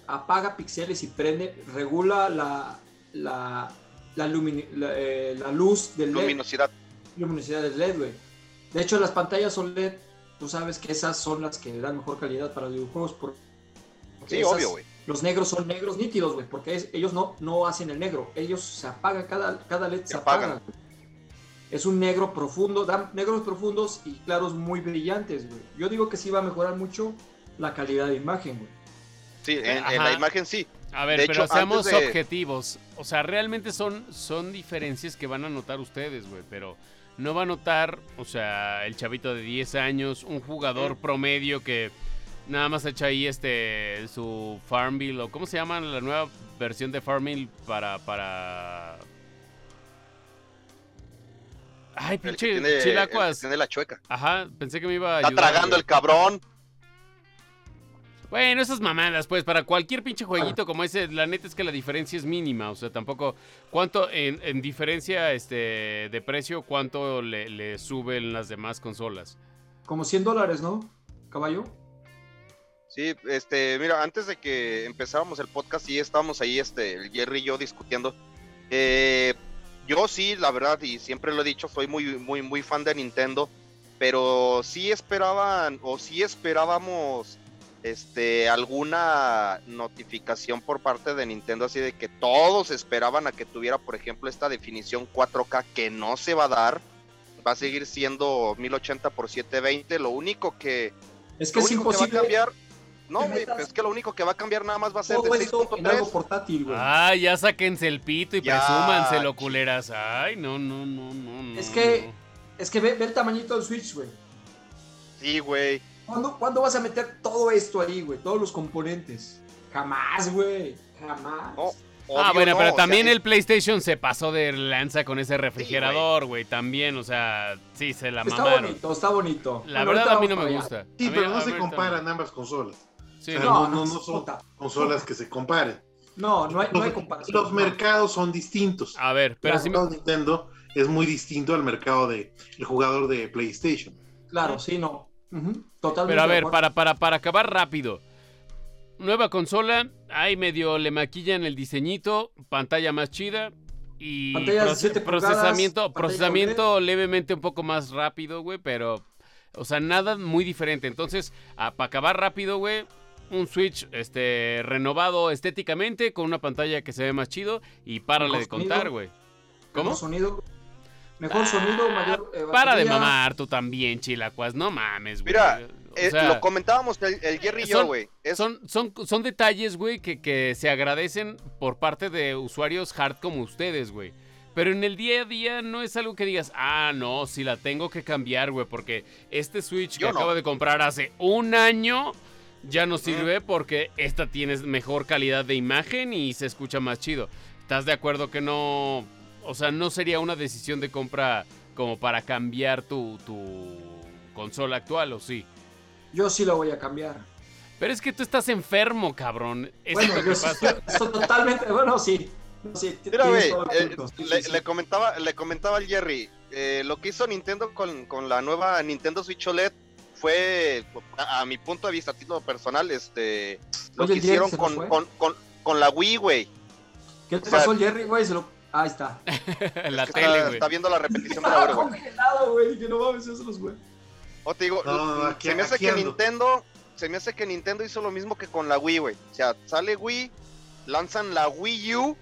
apaga píxeles y prende, regula la, la, la, eh, luz del LED. Luminosidad. Luminosidad del LED, güey. De hecho, las pantallas OLED, tú sabes que esas son las que dan mejor calidad para los videojuegos. Porque sí, obvio, güey los negros son negros nítidos, güey, porque ellos no, no hacen el negro, ellos se apagan, cada, cada LED se, apaga. Es un negro profundo, dan negros profundos y claros muy brillantes, güey. Yo digo que sí va a mejorar mucho la calidad de imagen, güey. Sí, en, la imagen sí. A ver, pero seamos objetivos. O sea, realmente son, son diferencias que van a notar ustedes, güey, pero no va a notar, o sea, el chavito de 10 años, un jugador promedio que Nada más hecho ahí este su Farmville o cómo se llama la nueva versión de Farmville para para Ay, pinche chilacuas. Tiene la chueca. Ajá, pensé que me iba a Está tragando el cabrón. Bueno, esas mamadas, pues, para cualquier pinche jueguito como ese, la neta es que la diferencia es mínima. O sea, tampoco. ¿Cuánto en, diferencia este, de precio, cuánto le, le suben las demás consolas? Como 100 dólares, ¿no? Caballo. Sí, este, mira, antes de que empezáramos el podcast, y estábamos ahí, este, el Jerry y yo discutiendo. Eh, yo sí, la verdad, y siempre lo he dicho, soy muy, muy, muy fan de Nintendo, pero sí esperaban, o sí esperábamos, este, alguna notificación por parte de Nintendo, así de que todos esperaban a que tuviera, por ejemplo, esta definición 4K que no se va a dar, va a seguir siendo 1080 por 720, lo único que Es que es imposible. cambiar, no, güey, es que lo único que va a cambiar nada más va a ser de 6.3. portátil, güey. Ay, ya sáquense el pito y presúmanselo, culeras. Ay, no, no, no, no. Es que, es que ve, ve el tamañito del Switch, güey. Sí, güey. ¿Cuándo, ¿Cuándo, vas a meter todo esto ahí, güey? Todos los componentes. Jamás, güey. Jamás. ah, bueno, pero también el PlayStation se pasó de lanza con ese refrigerador, güey. también, o sea, sí, se la está mamaron. Está bonito, está bonito. La verdad a mí no me gusta. Sí, pero no se comparan ambas consolas. Sí, no, no, no, son consolas que se comparen. No, no hay, no hay comparación. Los mercados son distintos. A ver, pero si me... Nintendo es muy distinto al mercado del jugador de PlayStation. Claro, sí, no. Totalmente. Pero a ver, para, para, para acabar rápido. Nueva consola, ahí medio le maquillan el diseñito, pantalla más chida y procesamiento, procesamiento levemente un poco más rápido, güey, pero, o sea, nada muy diferente. Entonces, para acabar rápido, güey, un Switch este, renovado estéticamente con una pantalla que se ve más chido y párale de contar, güey. ¿Cómo? Sonido, Mejor sonido, mayor. Eh, para de mamar tú también, Chilacuas. No mames, güey. Mira, eh, lo comentábamos el, Jerry y yo, güey. Son, son, son detalles, güey, que, que se agradecen por parte de usuarios hard como ustedes, güey. Pero en el día a día no es algo que digas, ah, no, si la tengo que cambiar, güey, porque este Switch que acabo de comprar hace un año ya no sirve porque esta tiene mejor calidad de imagen y se escucha más chido. ¿Estás de acuerdo que no o sea, no sería una decisión de compra como para cambiar tu, tu consola actual, ¿o sí? Yo sí lo voy a cambiar. Pero es que tú estás enfermo, cabrón. bueno, yo Estoy, totalmente, bueno, sí. Mira, güey, eh, le, comentaba, le comentaba al Jerry, eh, lo que hizo Nintendo con, con, la nueva Nintendo Switch OLED fue, a, mi punto de vista, a título personal, este, lo que hicieron con, con, con, la Wii, güey. ¿Qué te pasó, Jerry, güey? Se lo Ahí está. la tele, güey. Está, viendo la repetición de la güey. congelado, güey. Que no mames, eso los güey. O te digo, se me hace que Nintendo, se me hace que Nintendo hizo lo mismo que con la Wii, güey. O sea, sale Wii, lanzan la Wii U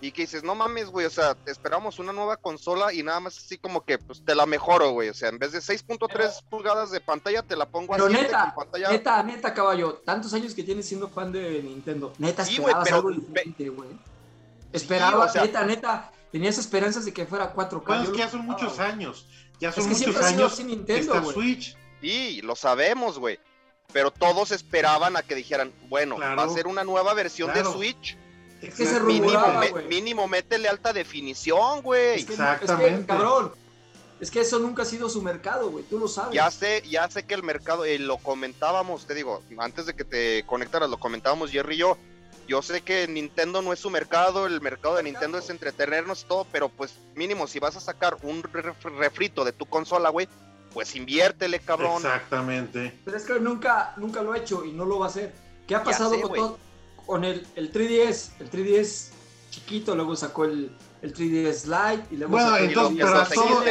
y que dices, no mames, güey, o sea, esperamos una nueva consola y nada más así como que, pues, te la mejoro, güey. O sea, en vez de 6.3 pulgadas de pantalla, te la pongo pero neta, pantalla... neta, neta, caballo, tantos años que tienes siendo fan de Nintendo, neta, esperabas algo diferente, güey. Esperaba, neta, neta, tenías esperanzas de que fuera 4K. Bueno, es que ya son muchos años. Ya son muchos años sin Nintendo, Switch. Sí, lo sabemos, güey. Pero todos esperaban a que dijeran, bueno, va a ser una nueva versión de Switch. Es que se rumoraba, mínimo, mínimo, métele alta definición, güey. Exactamente. Es que, cabrón, es que eso nunca ha sido su mercado, güey. Tú lo sabes. Ya sé, ya sé que el mercado, eh, lo comentábamos, te digo, antes de que te conectaras, lo comentábamos Jerry y yo yo sé que Nintendo no es su mercado, el mercado de Nintendo es entretenernos y todo, pero pues mínimo si vas a sacar un refrito de tu consola, güey, pues inviértele, cabrón. Exactamente. Pero es que nunca, nunca lo ha hecho y no lo va a hacer. ¿Qué ha pasado con, todo, con el, el 3DS? El 3DS chiquito, luego sacó el, el 3DS Lite y luego bueno, sacó entonces, pero a todo,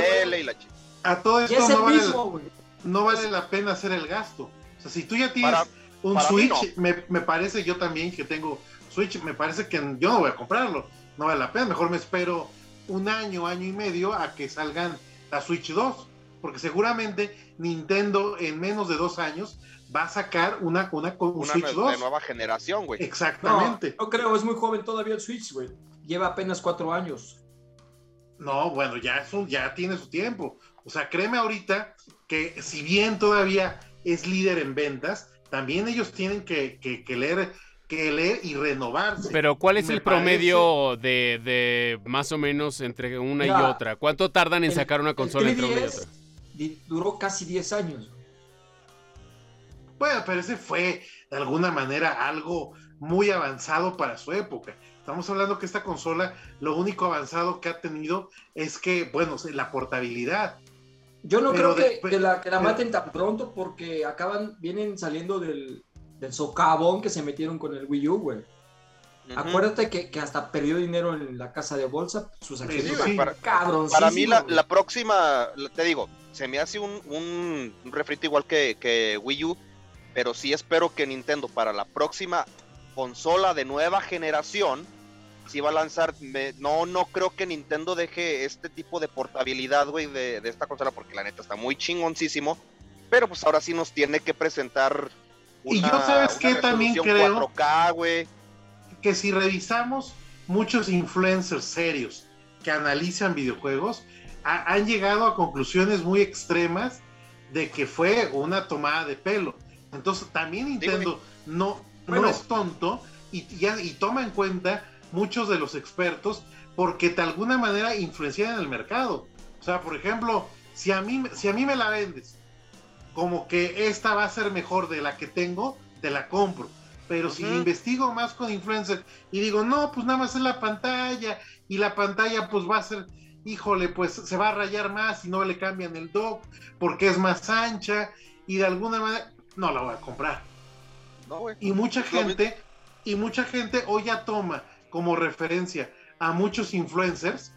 a todo esto no, vale, no vale la pena hacer el gasto. O sea, si tú ya tienes un Switch, me, me, parece, yo también que tengo Switch, me parece que yo no voy a comprarlo, no vale la pena, mejor me espero un año, año y medio a que salgan la Switch 2, porque seguramente Nintendo en menos de dos años va a sacar una, una, una Switch 2. De nueva generación, güey. Exactamente. No, creo, es muy joven todavía el Switch, güey. Lleva apenas cuatro años. No, bueno, ya, eso, ya tiene su tiempo. O sea, créeme ahorita que si bien todavía es líder en ventas, también ellos tienen que, leer que leer y renovarse. Pero ¿cuál es el promedio de, más o menos entre una y otra? ¿Cuánto tardan en sacar una consola entre una y otra? Duró casi 10 años. Bueno, pero ese fue de alguna manera algo muy avanzado para su época. Estamos hablando que esta consola, lo único avanzado que ha tenido es que, bueno, la portabilidad. Yo no creo que, la, que la maten tan pronto porque acaban, vienen saliendo del, del socavón que se metieron con el Wii U, güey. Acuérdate que, que, hasta perdió dinero en la casa de bolsa, sus acciones. para, para, mí la, la, próxima, te digo, se me hace un, un, refrito igual que, que Wii U, pero sí espero que Nintendo para la próxima consola de nueva generación si va a lanzar. no, no creo que Nintendo deje este tipo de portabilidad, güey, de, esta consola, porque la neta está muy chingoncísimo. pero pues ahora sí nos tiene que presentar una, y yo sabes que también creo 4K, que si revisamos muchos influencers serios que analizan videojuegos han llegado a conclusiones muy extremas de que fue una tomada de pelo. Entonces también Nintendo no, no es tonto y, y toma en cuenta muchos de los expertos porque de alguna manera influencian en el mercado. O sea, por ejemplo, si a mí, si a mí me la vendes como que esta va a ser mejor de la que tengo, te la compro. Pero si investigo más con influencers y digo, no, pues nada más es la pantalla y la pantalla pues va a ser, híjole, pues se va a rayar más y no le cambian el dock porque es más ancha y de alguna manera no la voy a comprar. y mucha gente, y mucha gente hoy ya toma como referencia a muchos influencers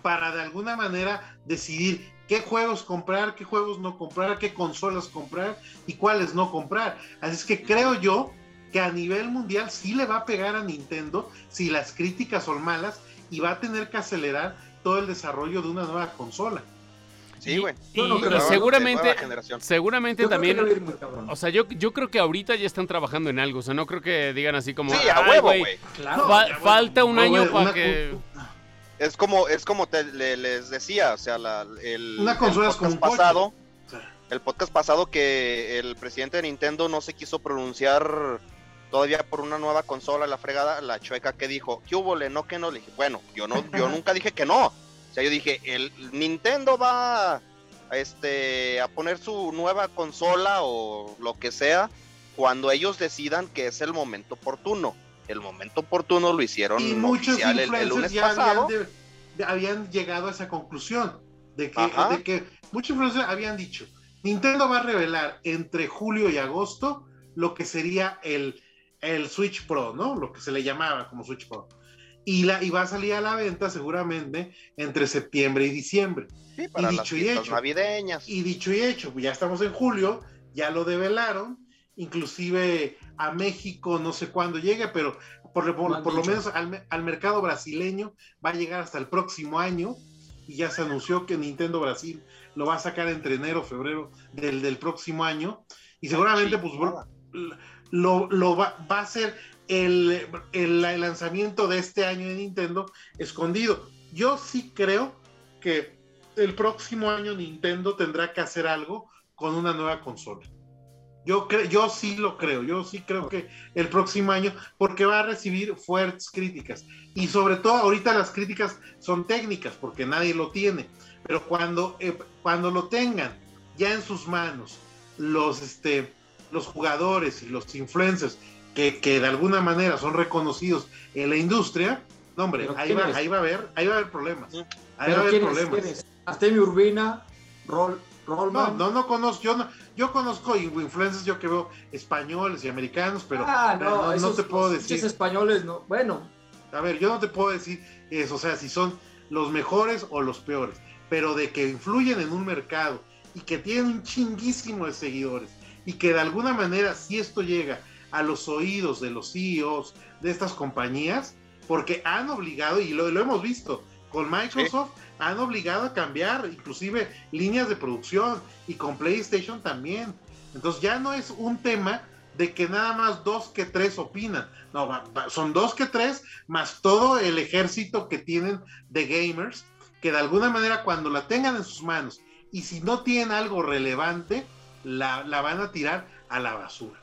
para de alguna manera decidir qué juegos comprar, qué juegos no comprar, qué consolas comprar y cuáles no comprar. Así es que creo yo que a nivel mundial sí le va a pegar a Nintendo si las críticas son malas y va a tener que acelerar todo el desarrollo de una nueva consola. Sí, güey. seguramente, seguramente también. O sea, yo, yo creo que ahorita ya están trabajando en algo. O sea, no creo que digan así como. Sí, a huevo, güey. falta un año para que. Es como, es como te, les decía, o sea, la, el, Una consola podcast pasado, el podcast pasado que el presidente de Nintendo no se quiso pronunciar todavía por una nueva consola, la fregada, la chueca que dijo, ¿qué hubo? Le no que no, le dije, bueno, yo no, yo nunca dije que no, o sea, yo dije, el Nintendo va a, este, a poner su nueva consola o lo que sea cuando ellos decidan que es el momento oportuno el momento oportuno lo hicieron y muchos influencers ya Habían, llegado a esa conclusión de que, de que muchos influencers habían dicho Nintendo va a revelar entre julio y agosto lo que sería el, el Switch Pro, ¿no? Lo que se le llamaba como Switch Pro. Y, la, y va a salir a la venta seguramente entre septiembre y diciembre. Sí, para y dicho y hecho, navideñas. Y dicho y hecho, pues ya estamos en julio, ya lo develaron, inclusive a México, no sé cuándo llegue, pero por, lo menos al, mercado brasileño va a llegar hasta el próximo año y ya se anunció que Nintendo Brasil lo va a sacar entre enero, febrero del, del próximo año y seguramente pues lo, lo va, va, a ser el, el, lanzamiento de este año de Nintendo escondido. Yo sí creo que el próximo año Nintendo tendrá que hacer algo con una nueva consola. Yo, yo sí lo creo, yo sí creo que el próximo año, porque va a recibir fuertes críticas. Y sobre todo ahorita las críticas son técnicas, porque nadie lo tiene. Pero cuando, eh, cuando lo tengan ya en sus manos los, este, los jugadores y los influencers que, que de alguna manera son reconocidos en la industria, no hombre, ahí va, ahí va, a haber, ahí va a haber problemas. Ahí va a haber problemas. Artemio Urbina, Rol, no, no, no conozco, yo, no, yo conozco influencers, yo que veo españoles y americanos, pero ah, no, no, te puedo decir. españoles, no, bueno. A ver, yo no te puedo decir eso, o sea, si son los mejores o los peores, pero de que influyen en un mercado y que tienen un chinguísimo de seguidores y que de alguna manera si esto llega a los oídos de los CEOs de estas compañías, porque han obligado, y lo, lo hemos visto con Microsoft, han obligado a cambiar inclusive líneas de producción y con PlayStation también. Entonces ya no es un tema de que nada más dos que tres opinan. No, son dos que tres más todo el ejército que tienen de gamers que de alguna manera cuando la tengan en sus manos y si no tienen algo relevante, la, van a tirar a la basura.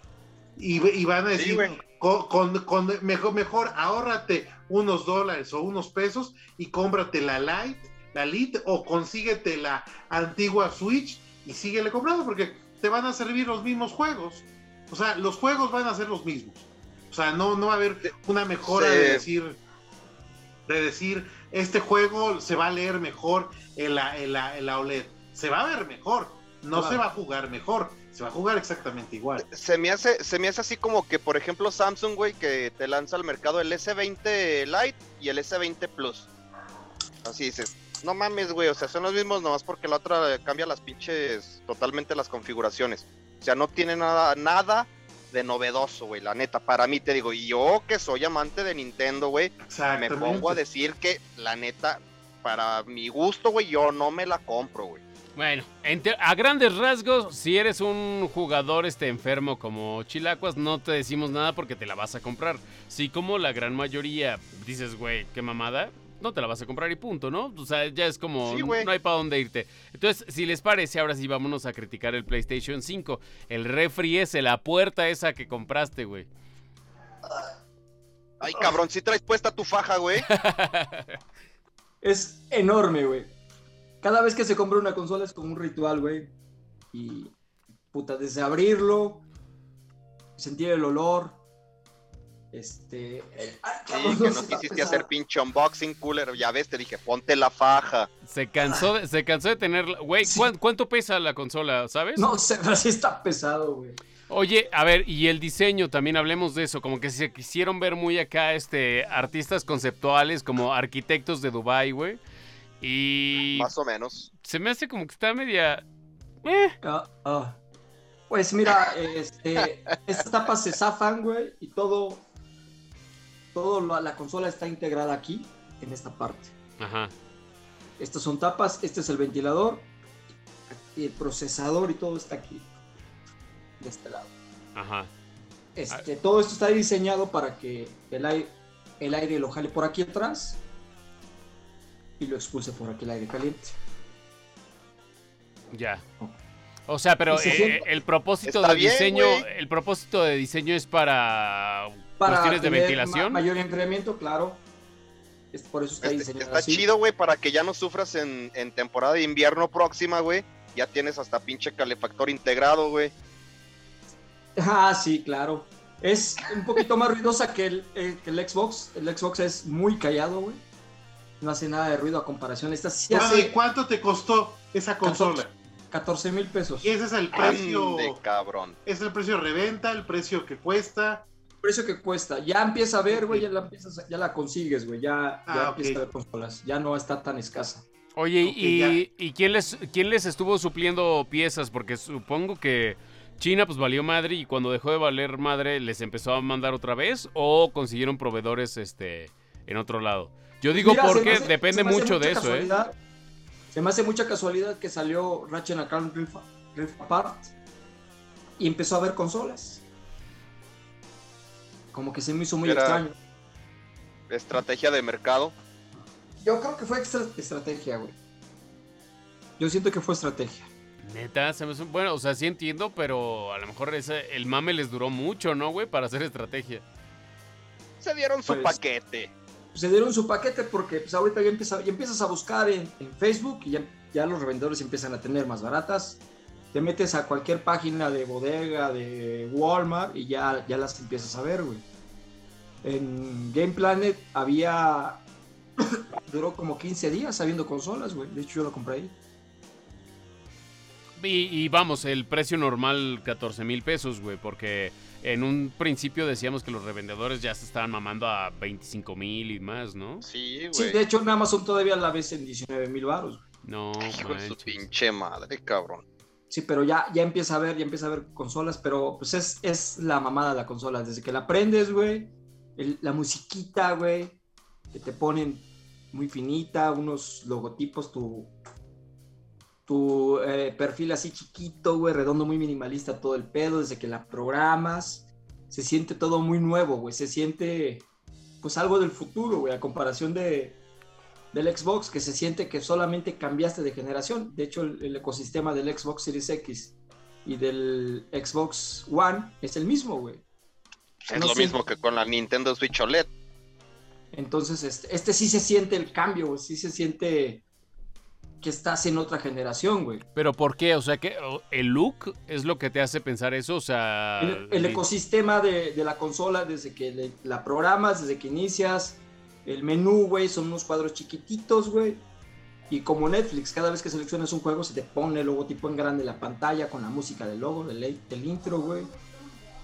Y, van a decir, con, mejor, mejor ahórrate unos dólares o unos pesos y cómprate la Lite la Lite o consíguete la antigua Switch y síguele comprando porque te van a servir los mismos juegos. O sea, los juegos van a ser los mismos. O sea, no, no va a haber una mejora de decir, de decir, este juego se va a leer mejor en la, en la, OLED. Se va a ver mejor, no se va a jugar mejor, se va a jugar exactamente igual. Se me hace, se me hace así como que, por ejemplo, Samsung, güey, que te lanza al mercado el S20 Lite y el S20 Plus. Así dices, no mames, güey, o sea, son los mismos nomás porque la otra cambia las pinches, totalmente las configuraciones. O sea, no tiene nada, nada de novedoso, güey, la neta. Para mí te digo, y yo que soy amante de Nintendo, güey, me pongo a decir que la neta, para mi gusto, güey, yo no me la compro, güey. Bueno, a grandes rasgos, si eres un jugador este enfermo como Chilacuas, no te decimos nada porque te la vas a comprar. Si como la gran mayoría dices, güey, qué mamada, no te la vas a comprar y punto, ¿no? O sea, ya es como, no hay para dónde irte. Entonces, si les parece, ahora sí vámonos a criticar el PlayStation 5. El refri ese, la puerta esa que compraste, güey. Ay, cabrón, si traes puesta tu faja, güey. es enorme, güey. Cada vez que se compra una consola es como un ritual, güey. Y, puta, desde abrirlo, sentir el olor, este. sí, que no quisiste hacer pinche unboxing, cooler. Ya ves, te dije, ponte la faja. Se cansó de, se cansó de tener. Güey, ¿cuánto, pesa la consola, sabes? No sé, así está pesado, güey. Oye, a ver, y el diseño, también hablemos de eso, como que se quisieron ver muy acá, este, artistas conceptuales, como arquitectos de Dubai, güey. Y. Más o menos. Se me hace como que está media. Eh. Ah, ah. Pues mira, este, estas tapas se zafan, güey, y todo. Todo la, consola está integrada aquí, en esta parte. Ajá. Estas son tapas, este es el ventilador, y el procesador y todo está aquí, de este lado. Ajá. Este, todo esto está diseñado para que el aire, el aire lo jale por aquí atrás y lo expulse por aquí el aire caliente. Ya. O sea, pero eh, el propósito de diseño, el propósito de diseño es para, para cuestiones de ventilación. mayor incremento, claro. Es por eso está este, Está chido, güey, para que ya no sufras en, temporada de invierno próxima, güey. Ya tienes hasta pinche calefactor integrado, güey. Ah, sí, claro. Es un poquito más ruidosa que el, eh, que el Xbox. El Xbox es muy callado, güey no hace nada de ruido a comparación. Esta sí hace... ¿Cuánto te costó esa consola? 14 mil pesos. Y ese es el precio. De cabrón. Es el precio de reventa, el precio que cuesta. El precio que cuesta. Ya empieza a ver, güey, ya la, ya la consigues, güey. Ya, ya ah, empieza a ver consolas. Ya no está tan escasa. Oye, y, ¿y quién, les, quién les estuvo supliendo piezas? Porque supongo que China pues valió madre y cuando dejó de valer madre les empezó a mandar otra vez o consiguieron proveedores este en otro lado. Yo digo porque depende mucho de eso, ¿eh? Se me hace mucha casualidad que salió Ratchet Clank Rift, Rift Apart y empezó a ver consolas. Como que se me hizo muy extraño. ¿Estrategia de mercado? Yo creo que fue extra estrategia, güey. Yo siento que fue estrategia. Neta, se me bueno, o sea, sí entiendo, pero a lo mejor ese, el mame les duró mucho, ¿no, güey? Para hacer estrategia. Se dieron su pues, paquete se dieron su paquete porque pues ahorita ya, empieza, ya empiezas a buscar en, Facebook y ya, ya, los revendedores empiezan a tener más baratas. Te metes a cualquier página de bodega, de Walmart y ya, ya las empiezas a ver, güey. En Game Planet había... duró como 15 días habiendo consolas, güey. De hecho yo lo compré ahí. Y, y vamos, el precio normal 14 mil pesos, güey, porque en un principio decíamos que los revendedores ya se estaban mamando a 25 mil y más, ¿no? Sí, güey. Sí, de hecho en Amazon todavía la ves en 19 mil baros. No, Hijo de su pinche madre, cabrón. Sí, pero ya, ya empieza a ver, ya empieza a ver consolas, pero pues es, es la mamada de la consola. Desde que la prendes, güey, la musiquita, güey, que te ponen muy finita, unos logotipos, tu, tu eh, perfil así chiquito, güey, redondo, muy minimalista, todo el pedo, desde que la programas, se siente todo muy nuevo, güey, se siente pues algo del futuro, güey, a comparación de, del Xbox, que se siente que solamente cambiaste de generación. De hecho, el, ecosistema del Xbox Series X y del Xbox One es el mismo, güey. Es lo mismo que con la Nintendo Switch OLED. Entonces, este, este sí se siente el cambio, güey, sí se siente que estás en otra generación, güey. ¿Pero por qué? O sea, que el look es lo que te hace pensar eso, o sea... El, ecosistema de, la consola, desde que la programas, desde que inicias, el menú, güey, son unos cuadros chiquititos, güey. Y como Netflix, cada vez que seleccionas un juego se te pone el logotipo en grande en la pantalla con la música del logo, del, del intro, güey.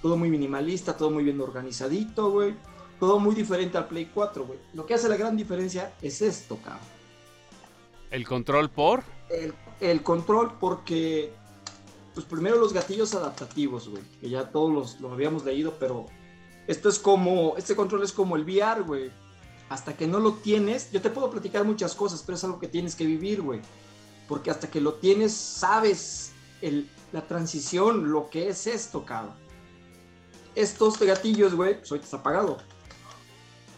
Todo muy minimalista, todo muy bien organizadito, güey. Todo muy diferente al Play 4, güey. Lo que hace la gran diferencia es esto, cabrón ¿El control por? El, control porque, pues primero los gatillos adaptativos, güey, que ya todos los, los habíamos leído, pero esto es como, este control es como el VR, güey. Hasta que no lo tienes, yo te puedo platicar muchas cosas, pero es algo que tienes que vivir, güey. Porque hasta que lo tienes, sabes la transición, lo que es esto, cabrón. Estos gatillos, güey, pues está apagado.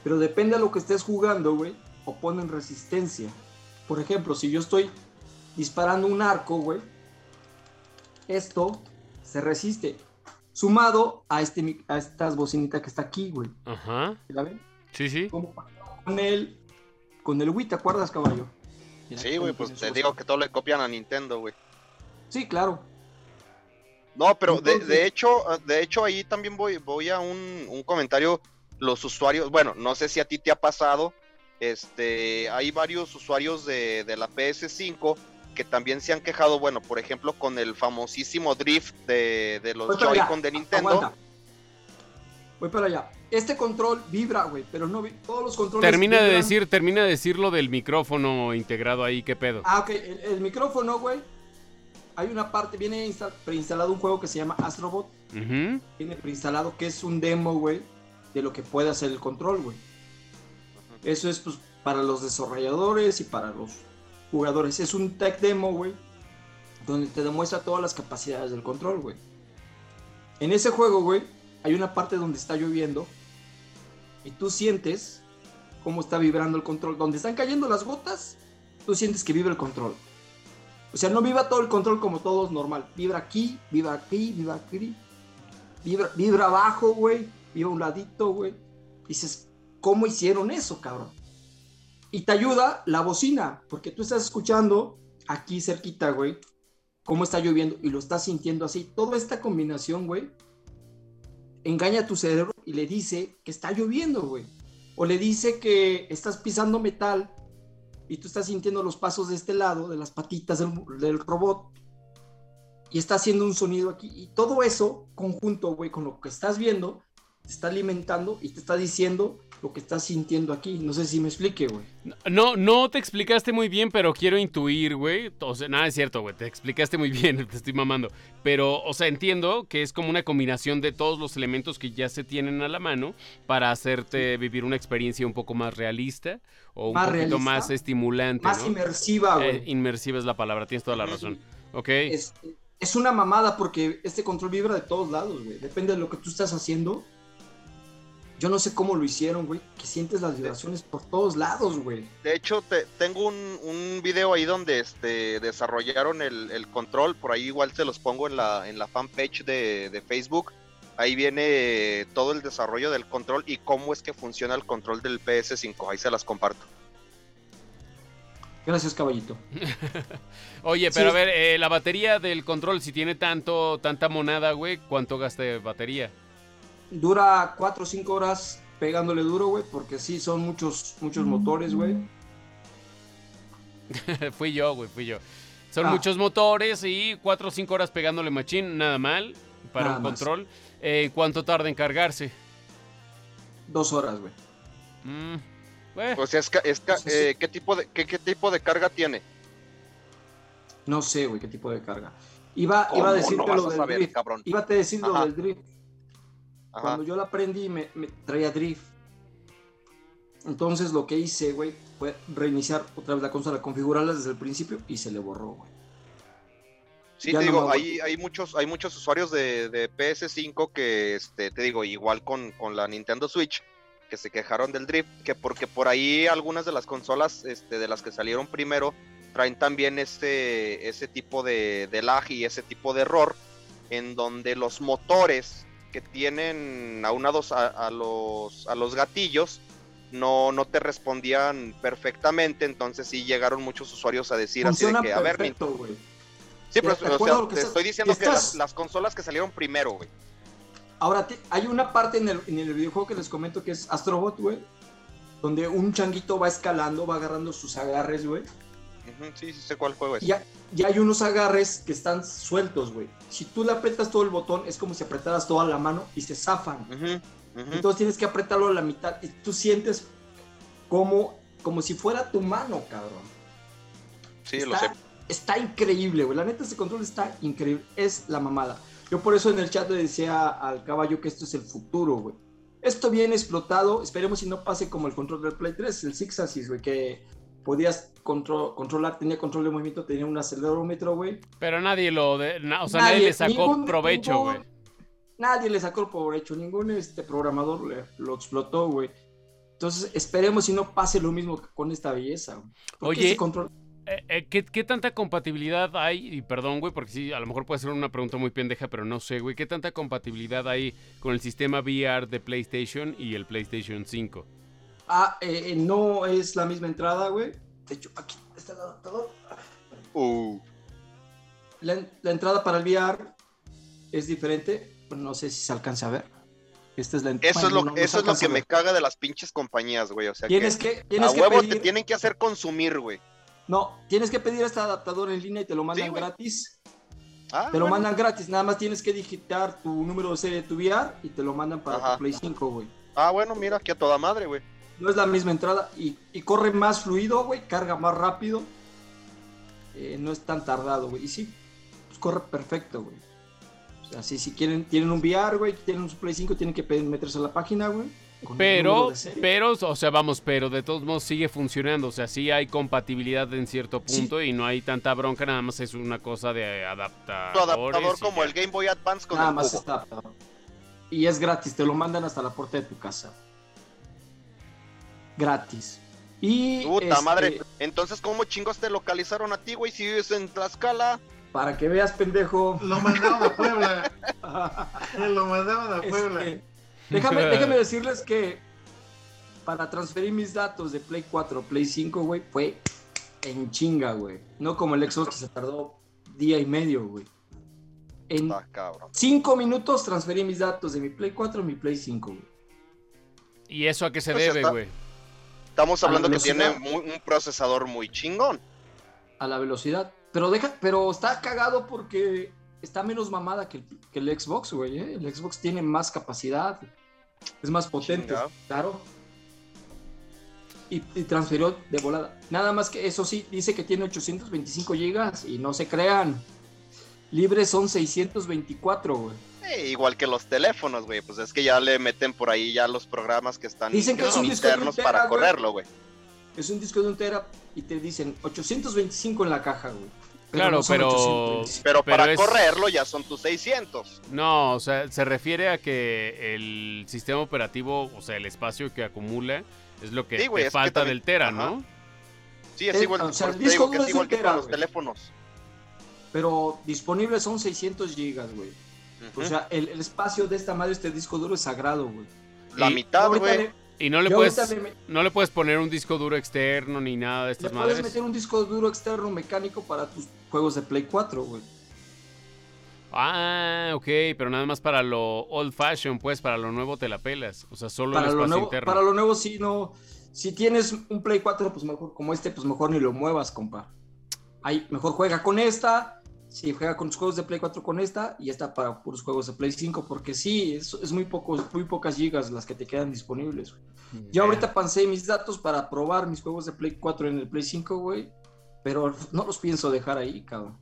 Pero depende de lo que estés jugando, güey, o ponen resistencia. Por ejemplo, si yo estoy disparando un arco, güey, esto se resiste. Sumado a, este, a estas bocinitas que está aquí, güey. Ajá. ¿La ven? Sí, sí. con el, con el Wii, ¿te acuerdas, caballo? Sí, güey, pues te digo que todo le copian a Nintendo, güey. Sí, claro. No, pero de, hecho, de hecho ahí también voy, voy a un, un, comentario. Los usuarios, bueno, no sé si a ti te ha pasado. Este, hay varios usuarios de, de la PS5 que también se han quejado, bueno, por ejemplo, con el famosísimo drift de, de los Joy-Con de Nintendo. Voy para allá. Este control vibra, güey, pero no todos los controles. Termina de decir, termina de decir lo del micrófono integrado ahí, qué pedo. Ah, ok, el, micrófono, güey. Hay una parte, viene preinstalado un juego que se llama Astrobot. Viene preinstalado que es un demo, güey, de lo que puede hacer el control, güey. Eso es pues para los desarrolladores y para los jugadores. Es un tech demo, güey, donde te demuestra todas las capacidades del control, güey. En ese juego, güey, hay una parte donde está lloviendo y tú sientes cómo está vibrando el control. Donde están cayendo las gotas, tú sientes que vibra el control. O sea, no vibra todo el control como todos normal. Vibra aquí, vibra aquí, vibra aquí. Vibra, vibra abajo, güey. Vibra un ladito, güey. Dices, ¿cómo hicieron eso, cabrón? Y te ayuda la bocina, porque tú estás escuchando aquí cerquita, güey, cómo está lloviendo y lo estás sintiendo así. Toda esta combinación, güey, engaña a tu cerebro y le dice que está lloviendo, güey. O le dice que estás pisando metal y tú estás sintiendo los pasos de este lado, de las patitas del, del robot, y está haciendo un sonido aquí. Y todo eso, conjunto, güey, con lo que estás viendo, te está alimentando y te está diciendo lo que estás sintiendo aquí. No sé si me explique, güey. No, no te explicaste muy bien, pero quiero intuir, güey. O sea, nada es cierto, güey. Te explicaste muy bien, te estoy mamando. Pero, o sea, entiendo que es como una combinación de todos los elementos que ya se tienen a la mano para hacerte vivir una experiencia un poco más realista o un poquito más estimulante. Más inmersiva, güey. Eh, inmersiva es la palabra, tienes toda la razón. Ok. Es, es una mamada porque este control vibra de todos lados, güey. Depende de lo que tú estás haciendo yo no sé cómo lo hicieron, güey, que sientes las vibraciones por todos lados, güey. De hecho, te, tengo un, un, video ahí donde este, desarrollaron el, control, por ahí igual se los pongo en la, en la fanpage de, de Facebook. Ahí viene todo el desarrollo del control y cómo es que funciona el control del PS5. Ahí se las comparto. Gracias, caballito. Oye, pero a ver, eh, la batería del control, si tiene tanto, tanta monada, güey, ¿cuánto gasta de batería? Dura 4 o 5 horas pegándole duro, güey, porque sí, son muchos, muchos motores, güey. fui yo, güey, fui yo. Son ah. muchos motores y 4 o 5 horas pegándole machín, nada mal, para un control. Eh, ¿Cuánto tarda en cargarse? Dos horas, güey. Mm, o sea, es, eh, ¿qué, tipo de, qué, tipo de carga tiene? No sé, güey, qué tipo de carga. Iba, iba a decirte lo del drift. Iba a decir lo del drift. Cuando yo la aprendí me, traía drift. Entonces lo que hice, güey, fue reiniciar otra vez la consola, configurarla desde el principio y se le borró, güey. Sí, te digo, hay, hay, muchos, hay muchos usuarios de, PS5 que, este, te digo, igual con, la Nintendo Switch, que se quejaron del drift, que porque por ahí algunas de las consolas este, de las que salieron primero traen también este, ese tipo de, de lag y ese tipo de error, en donde los motores que tienen aunados a, a, los, a los gatillos no, no te respondían perfectamente, entonces sí llegaron muchos usuarios a decir así de que, a ver, Sí, pero te estoy diciendo que las, consolas que salieron primero, güey. Ahora, hay una parte en el, en el videojuego que les comento que es Astrobot, güey, donde un changuito va escalando, va agarrando sus agarres, güey, sí, sí sé cuál juego es. Ya, ya hay unos agarres que están sueltos, güey. Si tú le aprietas todo el botón, es como si apretaras toda la mano y se zafan. Entonces tienes que apretarlo a la mitad y tú sientes como, como si fuera tu mano, cabrón. Sí, lo sé. Está increíble, güey. La neta, ese control está increíble. Es la mamada. Yo por eso en el chat le decía al caballo que esto es el futuro, güey. Esto bien explotado. Esperemos si no pase como el control del Play 3, el Six Axis, güey, que podías controlar, tenía control de movimiento, tenía un acelerómetro, güey. Pero nadie lo, de, o sea, nadie, le sacó provecho, güey. Nadie le sacó provecho, ningún este programador le, lo explotó, güey. Entonces, esperemos si no pase lo mismo con esta belleza. Oye, eh, eh, ¿qué, tanta compatibilidad hay? Y perdón, güey, porque sí, a lo mejor puede ser una pregunta muy pendeja, pero no sé, güey. ¿Qué tanta compatibilidad hay con el sistema VR de PlayStation y el PlayStation 5? Ah, eh, no es la misma entrada, güey. De hecho, aquí está el adaptador. Uh. La, entrada para el VR es diferente. No sé si se alcanza a ver. Esta es la eso es lo, eso es lo que me caga de las pinches compañías, güey. O sea, tienes que, tienes a huevo te tienen que hacer consumir, güey. No, tienes que pedir este adaptador en línea y te lo mandan gratis. Ah, te lo mandan gratis, nada más tienes que digitar tu número de serie de tu VR y te lo mandan para tu Play 5, güey. Ah, bueno, mira, aquí a toda madre, güey. No es la misma entrada y, corre más fluido, güey, carga más rápido. Eh, no es tan tardado, güey. Y sí, pues corre perfecto, güey. O sea, si, si quieren, tienen un VR, güey, tienen un Play 5, tienen que meterse a la página, güey pero, pero, o sea, vamos, pero de todos modos sigue funcionando. O sea, sí hay compatibilidad en cierto punto y no hay tanta bronca, nada más es una cosa de adaptar. Tu adaptador como el Game Boy Advance con nada el más está. Y es gratis, te lo mandan hasta la puerta de tu casa. Gratis. Y. Puta este, madre. Entonces, ¿cómo chingos te localizaron a ti, güey? Si vives en Tlaxcala. Para que veas, pendejo. Lo mandaron a Puebla. lo mandaron a Puebla. Déjame, déjame decirles que para transferir mis datos de Play 4 a Play 5, güey, fue en chinga, güey. No como el Xbox que se tardó día y medio, güey. En ah, cinco minutos transferí mis datos de mi Play 4 a mi Play 5, güey. ¿Y eso a qué se pues debe, güey? Estamos hablando que tiene un procesador muy chingón. A la velocidad. Pero deja, pero está cagado porque está menos mamada que el, Xbox, güey. ¿eh? El Xbox tiene más capacidad, es más potente, claro. Y, transfirió de volada. Nada más que eso sí, dice que tiene 825 gigas y no se crean. Libres son 624, güey. Igual que los teléfonos, güey. Pues es que ya le meten por ahí ya los programas que están dicen que son internos para correrlo, güey. Es un disco de un tera y te dicen 825 en la caja, güey. Claro, pero. Pero, para correrlo ya son tus 600. No, o sea, se refiere a que el sistema operativo, o sea, el espacio que acumula, es lo que falta del Tera, ¿no? Sí, es igual, o sea, el disco que, es igual que para los teléfonos. Pero disponibles son 600 gigas, güey. O sea, el, espacio de esta madre, este disco duro es sagrado, güey. La mitad, güey. Y no le, puedes, no le puedes poner un disco duro externo ni nada de estas le puedes meter un disco duro externo mecánico para tus juegos de Play 4, güey. Ah, ok, pero nada más para lo old fashion, pues para lo nuevo te la pelas. O sea, solo para el espacio lo nuevo, interno. Para lo nuevo sí, no. Si tienes un Play 4, pues mejor como este, pues mejor ni lo muevas, compa. Ahí, mejor juega con esta si juega con los juegos de Play 4 con esta y esta para puros juegos de Play 5, porque sí, es, es muy, pocos, muy pocas gigas las que te quedan disponibles. Yo ahorita pasé mis datos para probar mis juegos de Play 4 en el Play 5, güey, pero no los pienso dejar ahí, cabrón.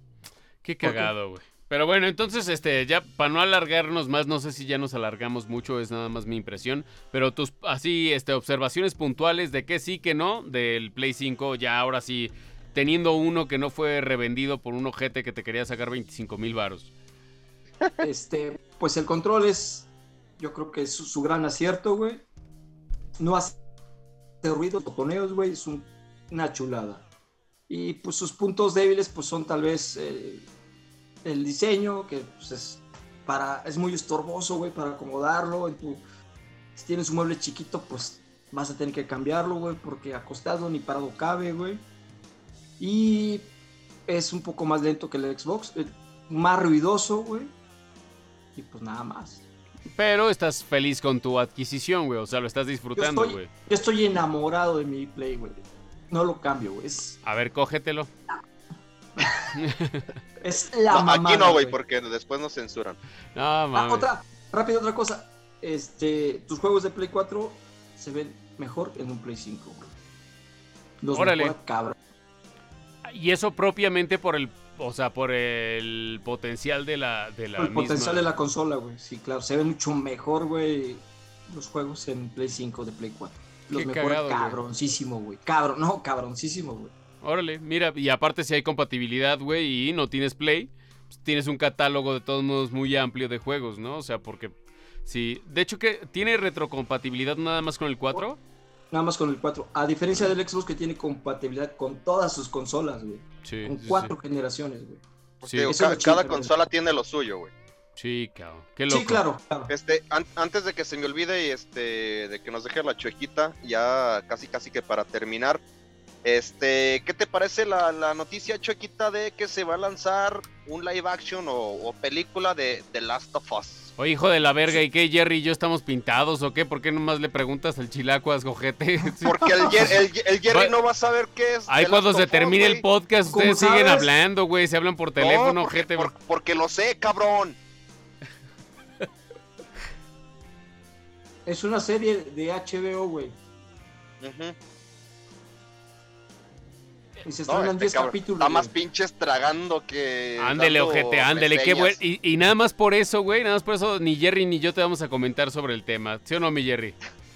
Qué cagado, güey. Pero bueno, entonces, este, ya para no alargarnos más, no sé si ya nos alargamos mucho, es nada más mi impresión, pero tus, así, este, observaciones puntuales de que sí, que no, del Play 5, ya ahora sí teniendo uno que no fue revendido por un ojete que te quería sacar 25 mil varos? Este, pues el control es, yo creo que es su, gran acierto, güey. No hace ruido, botoneos, güey, es una chulada. Y pues sus puntos débiles, pues son tal vez eh, el diseño, que pues, es, para, es muy estorboso, güey, para acomodarlo. Si tienes un mueble chiquito, pues vas a tener que cambiarlo, güey, porque acostado ni parado cabe, güey. Y es un poco más lento que el Xbox, eh, más ruidoso, güey. Y pues nada más. Pero estás feliz con tu adquisición, güey. O sea, lo estás disfrutando, güey. Yo, estoy enamorado de mi Play, güey. No lo cambio, güey. A ver, cógetelo. es la no, Aquí no, güey, porque después nos censuran. No, ah, otra, rápido, otra cosa. Este, tus juegos de Play 4 se ven mejor en un Play 5, güey. Los Órale. cabrón. Y eso propiamente por el, o sea, por el potencial de la, de la El potencial de la consola, güey. Sí, claro. Se ve mucho mejor, güey, los juegos en Play 5 de Play 4. los mejora cabroncísimo, güey. Cabrón, no, cabroncísimo, güey. Órale, mira, y aparte si hay compatibilidad, güey, y no tienes Play, pues tienes un catálogo de todos modos muy amplio de juegos, ¿no? O sea, porque sí, de hecho que tiene retrocompatibilidad nada más con el 4. Nada más con el 4. A diferencia del Xbox que tiene compatibilidad con todas sus consolas, güey. Sí, con cuatro generaciones, güey. Sí. cada, consola tiene lo suyo, güey. Sí, cabrón. Qué loco. Sí, claro, Este, antes de que se me olvide y este, de que nos deje la chuequita, ya casi casi que para terminar, este, ¿qué te parece la, noticia chuequita de que se va a lanzar un live action o, película de The Last of Us? Oye, hijo de la verga, ¿y qué, Jerry y yo estamos pintados o qué? ¿Por qué nomás le preguntas al chilacuas, gojete? Porque el, Jerry no va a saber qué es. Ahí cuando se termine el podcast, ustedes siguen hablando, güey, se hablan por teléfono, ojete. porque lo sé, cabrón. Es una serie de HBO, güey. Y se estrenan 10 este capítulos. Está más pinches tragando que. Ándele, ojete, ándele, qué bueno. Y, nada más por eso, güey, nada más por eso ni Jerry ni yo te vamos a comentar sobre el tema. ¿Sí o no, mi Jerry?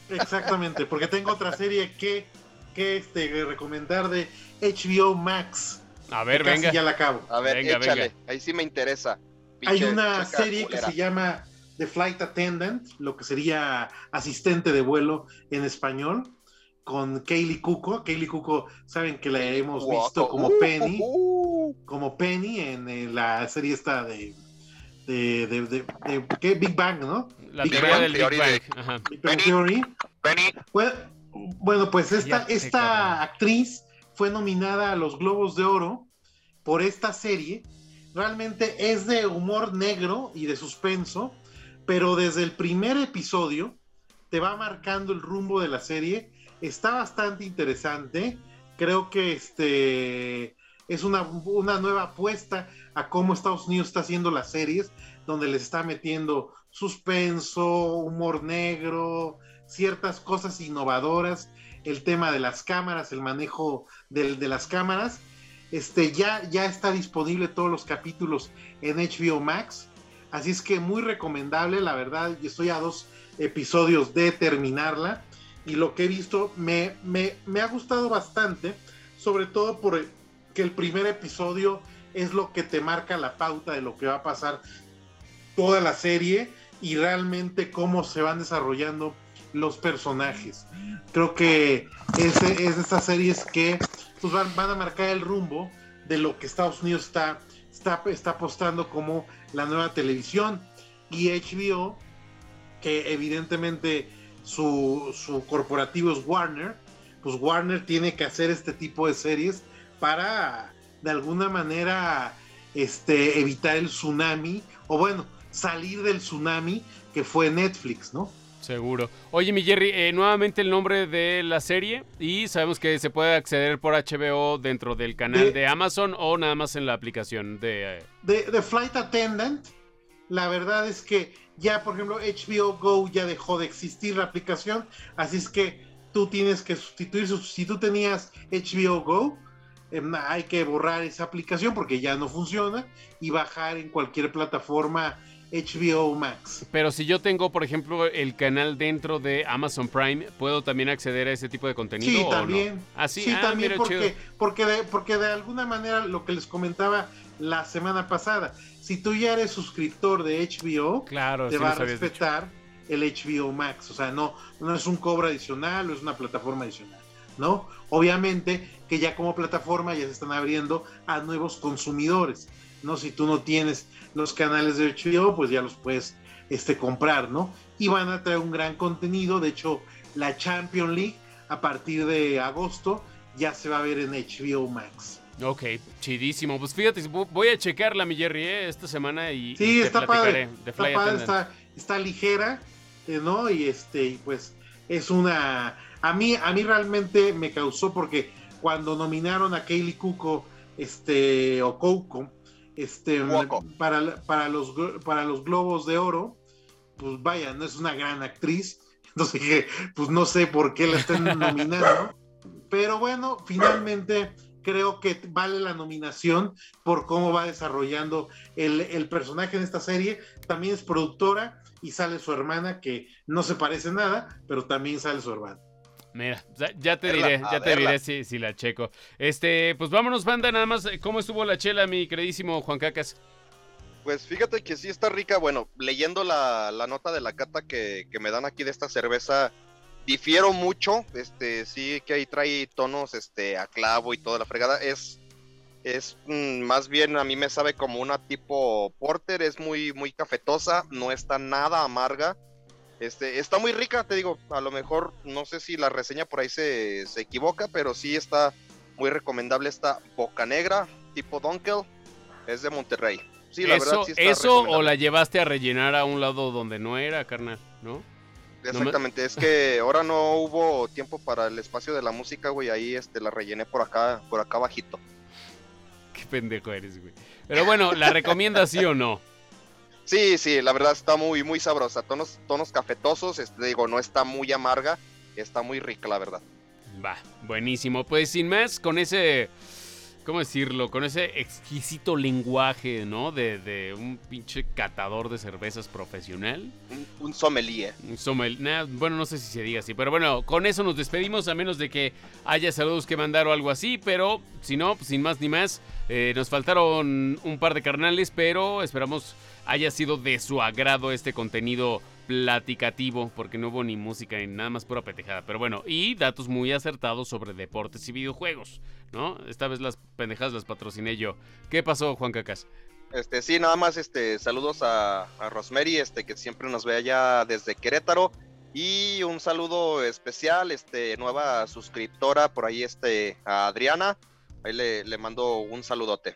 Exactamente, porque tengo otra serie que, que este, recomendar de HBO Max. A ver, venga. ya la acabo. A ver, venga, échale. Ahí sí me interesa. Hay una serie que se llama The Flight Attendant, lo que sería asistente de vuelo en español con Kaylee Cuco. Kaylee Cuco, saben que la hemos visto como uh, Penny, uh, uh. como Penny en, la serie esta de, de, de, ¿qué? Big Bang, ¿no? La Big teoría del Big Bang. Big Bang Theory. Bueno, bueno, pues esta, esta actriz fue nominada a los Globos de Oro por esta serie. Realmente es de humor negro y de suspenso, pero desde el primer episodio te va marcando el rumbo de la serie Está bastante interesante. Creo que este es una, nueva apuesta a cómo Estados Unidos está haciendo las series, donde les está metiendo suspenso, humor negro, ciertas cosas innovadoras, el tema de las cámaras, el manejo de, de las cámaras. Este, ya, ya está disponible todos los capítulos en HBO Max. Así es que muy recomendable, la verdad, yo estoy a dos episodios de terminarla y lo que he visto me, me, ha gustado bastante, sobre todo porque el primer episodio es lo que te marca la pauta de lo que va a pasar toda la serie y realmente cómo se van desarrollando los personajes. Creo que es, es de estas series que pues, van, van, a marcar el rumbo de lo que Estados Unidos está, está, está apostando como la nueva televisión y HBO, que evidentemente su, corporativo es Warner, pues Warner tiene que hacer este tipo de series para de alguna manera este, evitar el tsunami, o bueno, salir del tsunami que fue Netflix, ¿no? Seguro. Oye, mi Jerry, eh, nuevamente el nombre de la serie y sabemos que se puede acceder por HBO dentro del canal de, Amazon o nada más en la aplicación de... Eh, de... Flight Attendant, la verdad es que ya, por ejemplo, HBO Go ya dejó de existir la aplicación, así es que tú tienes que sustituir, si tú tenías HBO Go, em, hay que borrar esa aplicación porque ya no funciona y bajar en cualquier plataforma HBO Max. Pero si yo tengo, por ejemplo, el canal dentro de Amazon Prime, ¿puedo también acceder a ese tipo de contenido? Sí, también. ¿Ah, sí? Ah, también porque, porque, de, porque de alguna manera lo que les comentaba la semana pasada, si tú ya eres suscriptor de HBO, claro, te va a respetar el HBO Max. O sea, no, no es un cobro adicional, no es una plataforma adicional, ¿no? Obviamente que ya como plataforma ya se están abriendo a nuevos consumidores, ¿no? Si tú no tienes los canales de HBO, pues ya los puedes este, comprar, ¿no? Y van a traer un gran contenido. De hecho, la Champion League a partir de agosto ya se va a ver en HBO Max. Ok, chidísimo. Pues fíjate, voy a checarla, mi Jerry, ¿eh? esta semana y, sí, está padre, está, padre está, ligera, eh, ¿no? Y este, pues es una... A mí, a mí realmente me causó porque cuando nominaron a Kaylee Cuco, este, o Coco, este, para, para, los, para los Globos de Oro, pues vaya, no es una gran actriz, entonces pues no sé por qué la están nominando, pero bueno, finalmente creo que vale la nominación por cómo va desarrollando el, personaje en esta serie. También es productora y sale su hermana, que no se parece nada, pero también sale su hermana. Mira, ya te diré, ya te diré si, si, la checo. Este, pues vámonos, banda, nada más. ¿Cómo estuvo la chela, mi queridísimo Juan Cacas? Pues fíjate que sí está rica. Bueno, leyendo la, nota de la cata que, me dan aquí de esta cerveza, difiero mucho. Este, sí que ahí trae tonos este, a clavo y toda la fregada. Es, es mm, más bien, a mí me sabe como una tipo porter. Es muy, muy cafetosa, no está nada amarga este, está muy rica, te digo, a lo mejor no sé si la reseña por ahí se, equivoca, pero sí está muy recomendable esta Boca Negra, tipo Dunkel, es de Monterrey. Sí, la verdad sí está ¿Eso o la llevaste a rellenar a un lado donde no era, carnal, no? Exactamente, es que ahora no hubo tiempo para el espacio de la música, güey, ahí este, la rellené por acá, por acá bajito. Qué pendejo eres, güey. Pero bueno, ¿la recomiendas sí o no? Sí, sí, la verdad está muy, muy sabrosa. Tonos, tonos cafetosos, este, digo, no está muy amarga, está muy rica, la verdad. Va, buenísimo. Pues sin más, con ese, ¿cómo decirlo? Con ese exquisito lenguaje, ¿no? De, un pinche catador de cervezas profesional. Un, sommelier. Un sommelier. bueno, no sé si se diga así, pero bueno, con eso nos despedimos, a menos de que haya saludos que mandar o algo así, pero si no, sin más ni más, eh, nos faltaron un par de carnales, pero esperamos haya sido de su agrado este contenido platicativo, porque no hubo ni música ni nada más pura petejada. Pero bueno, y datos muy acertados sobre deportes y videojuegos, ¿no? Esta vez las pendejadas las patrociné yo. ¿Qué pasó, Juan Cacas? Este, sí, nada más este, saludos a, a Rosemary, este, que siempre nos ve allá desde Querétaro. Y un saludo especial, este, nueva suscriptora por ahí, este, a Adriana. Ahí le, le mando un saludote.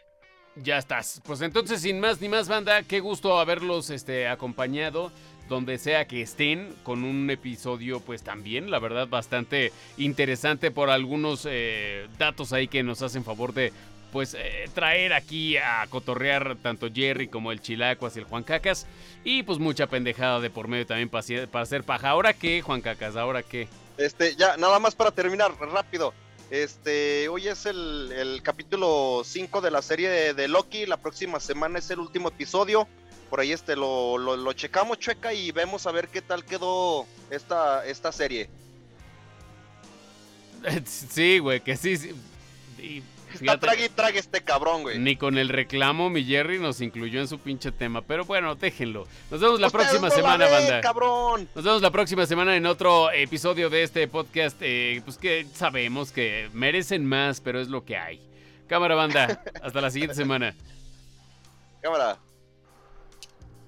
Ya estás. Pues entonces, sin más ni más, banda, qué gusto haberlos este, acompañado donde sea que estén con un episodio pues también la verdad bastante interesante por algunos eh, datos ahí que nos hacen favor de pues eh, traer aquí a cotorrear tanto Jerry como el Chilacuas y el Juan Cacas y pues mucha pendejada de por medio también para, hacer paja. ¿Ahora qué, Juan Cacas? ¿Ahora qué? Este, ya, nada más para terminar, rápido. Este, hoy es el, capítulo 5 de la serie de, Loki. La próxima semana es el último episodio. Por ahí este lo, lo, checamos, checa, y vemos a ver qué tal quedó esta, esta serie. Sí, güey, que sí. sí. Está trague y trague este cabrón, güey. Ni con el reclamo mi Jerry nos incluyó en su pinche tema. Pero bueno, déjenlo. Nos vemos la próxima semana, banda. cabrón. Nos vemos la próxima semana en otro episodio de este podcast. Eh, pues que sabemos que merecen más, pero es lo que hay. Cámara, banda. Hasta la siguiente semana. Cámara.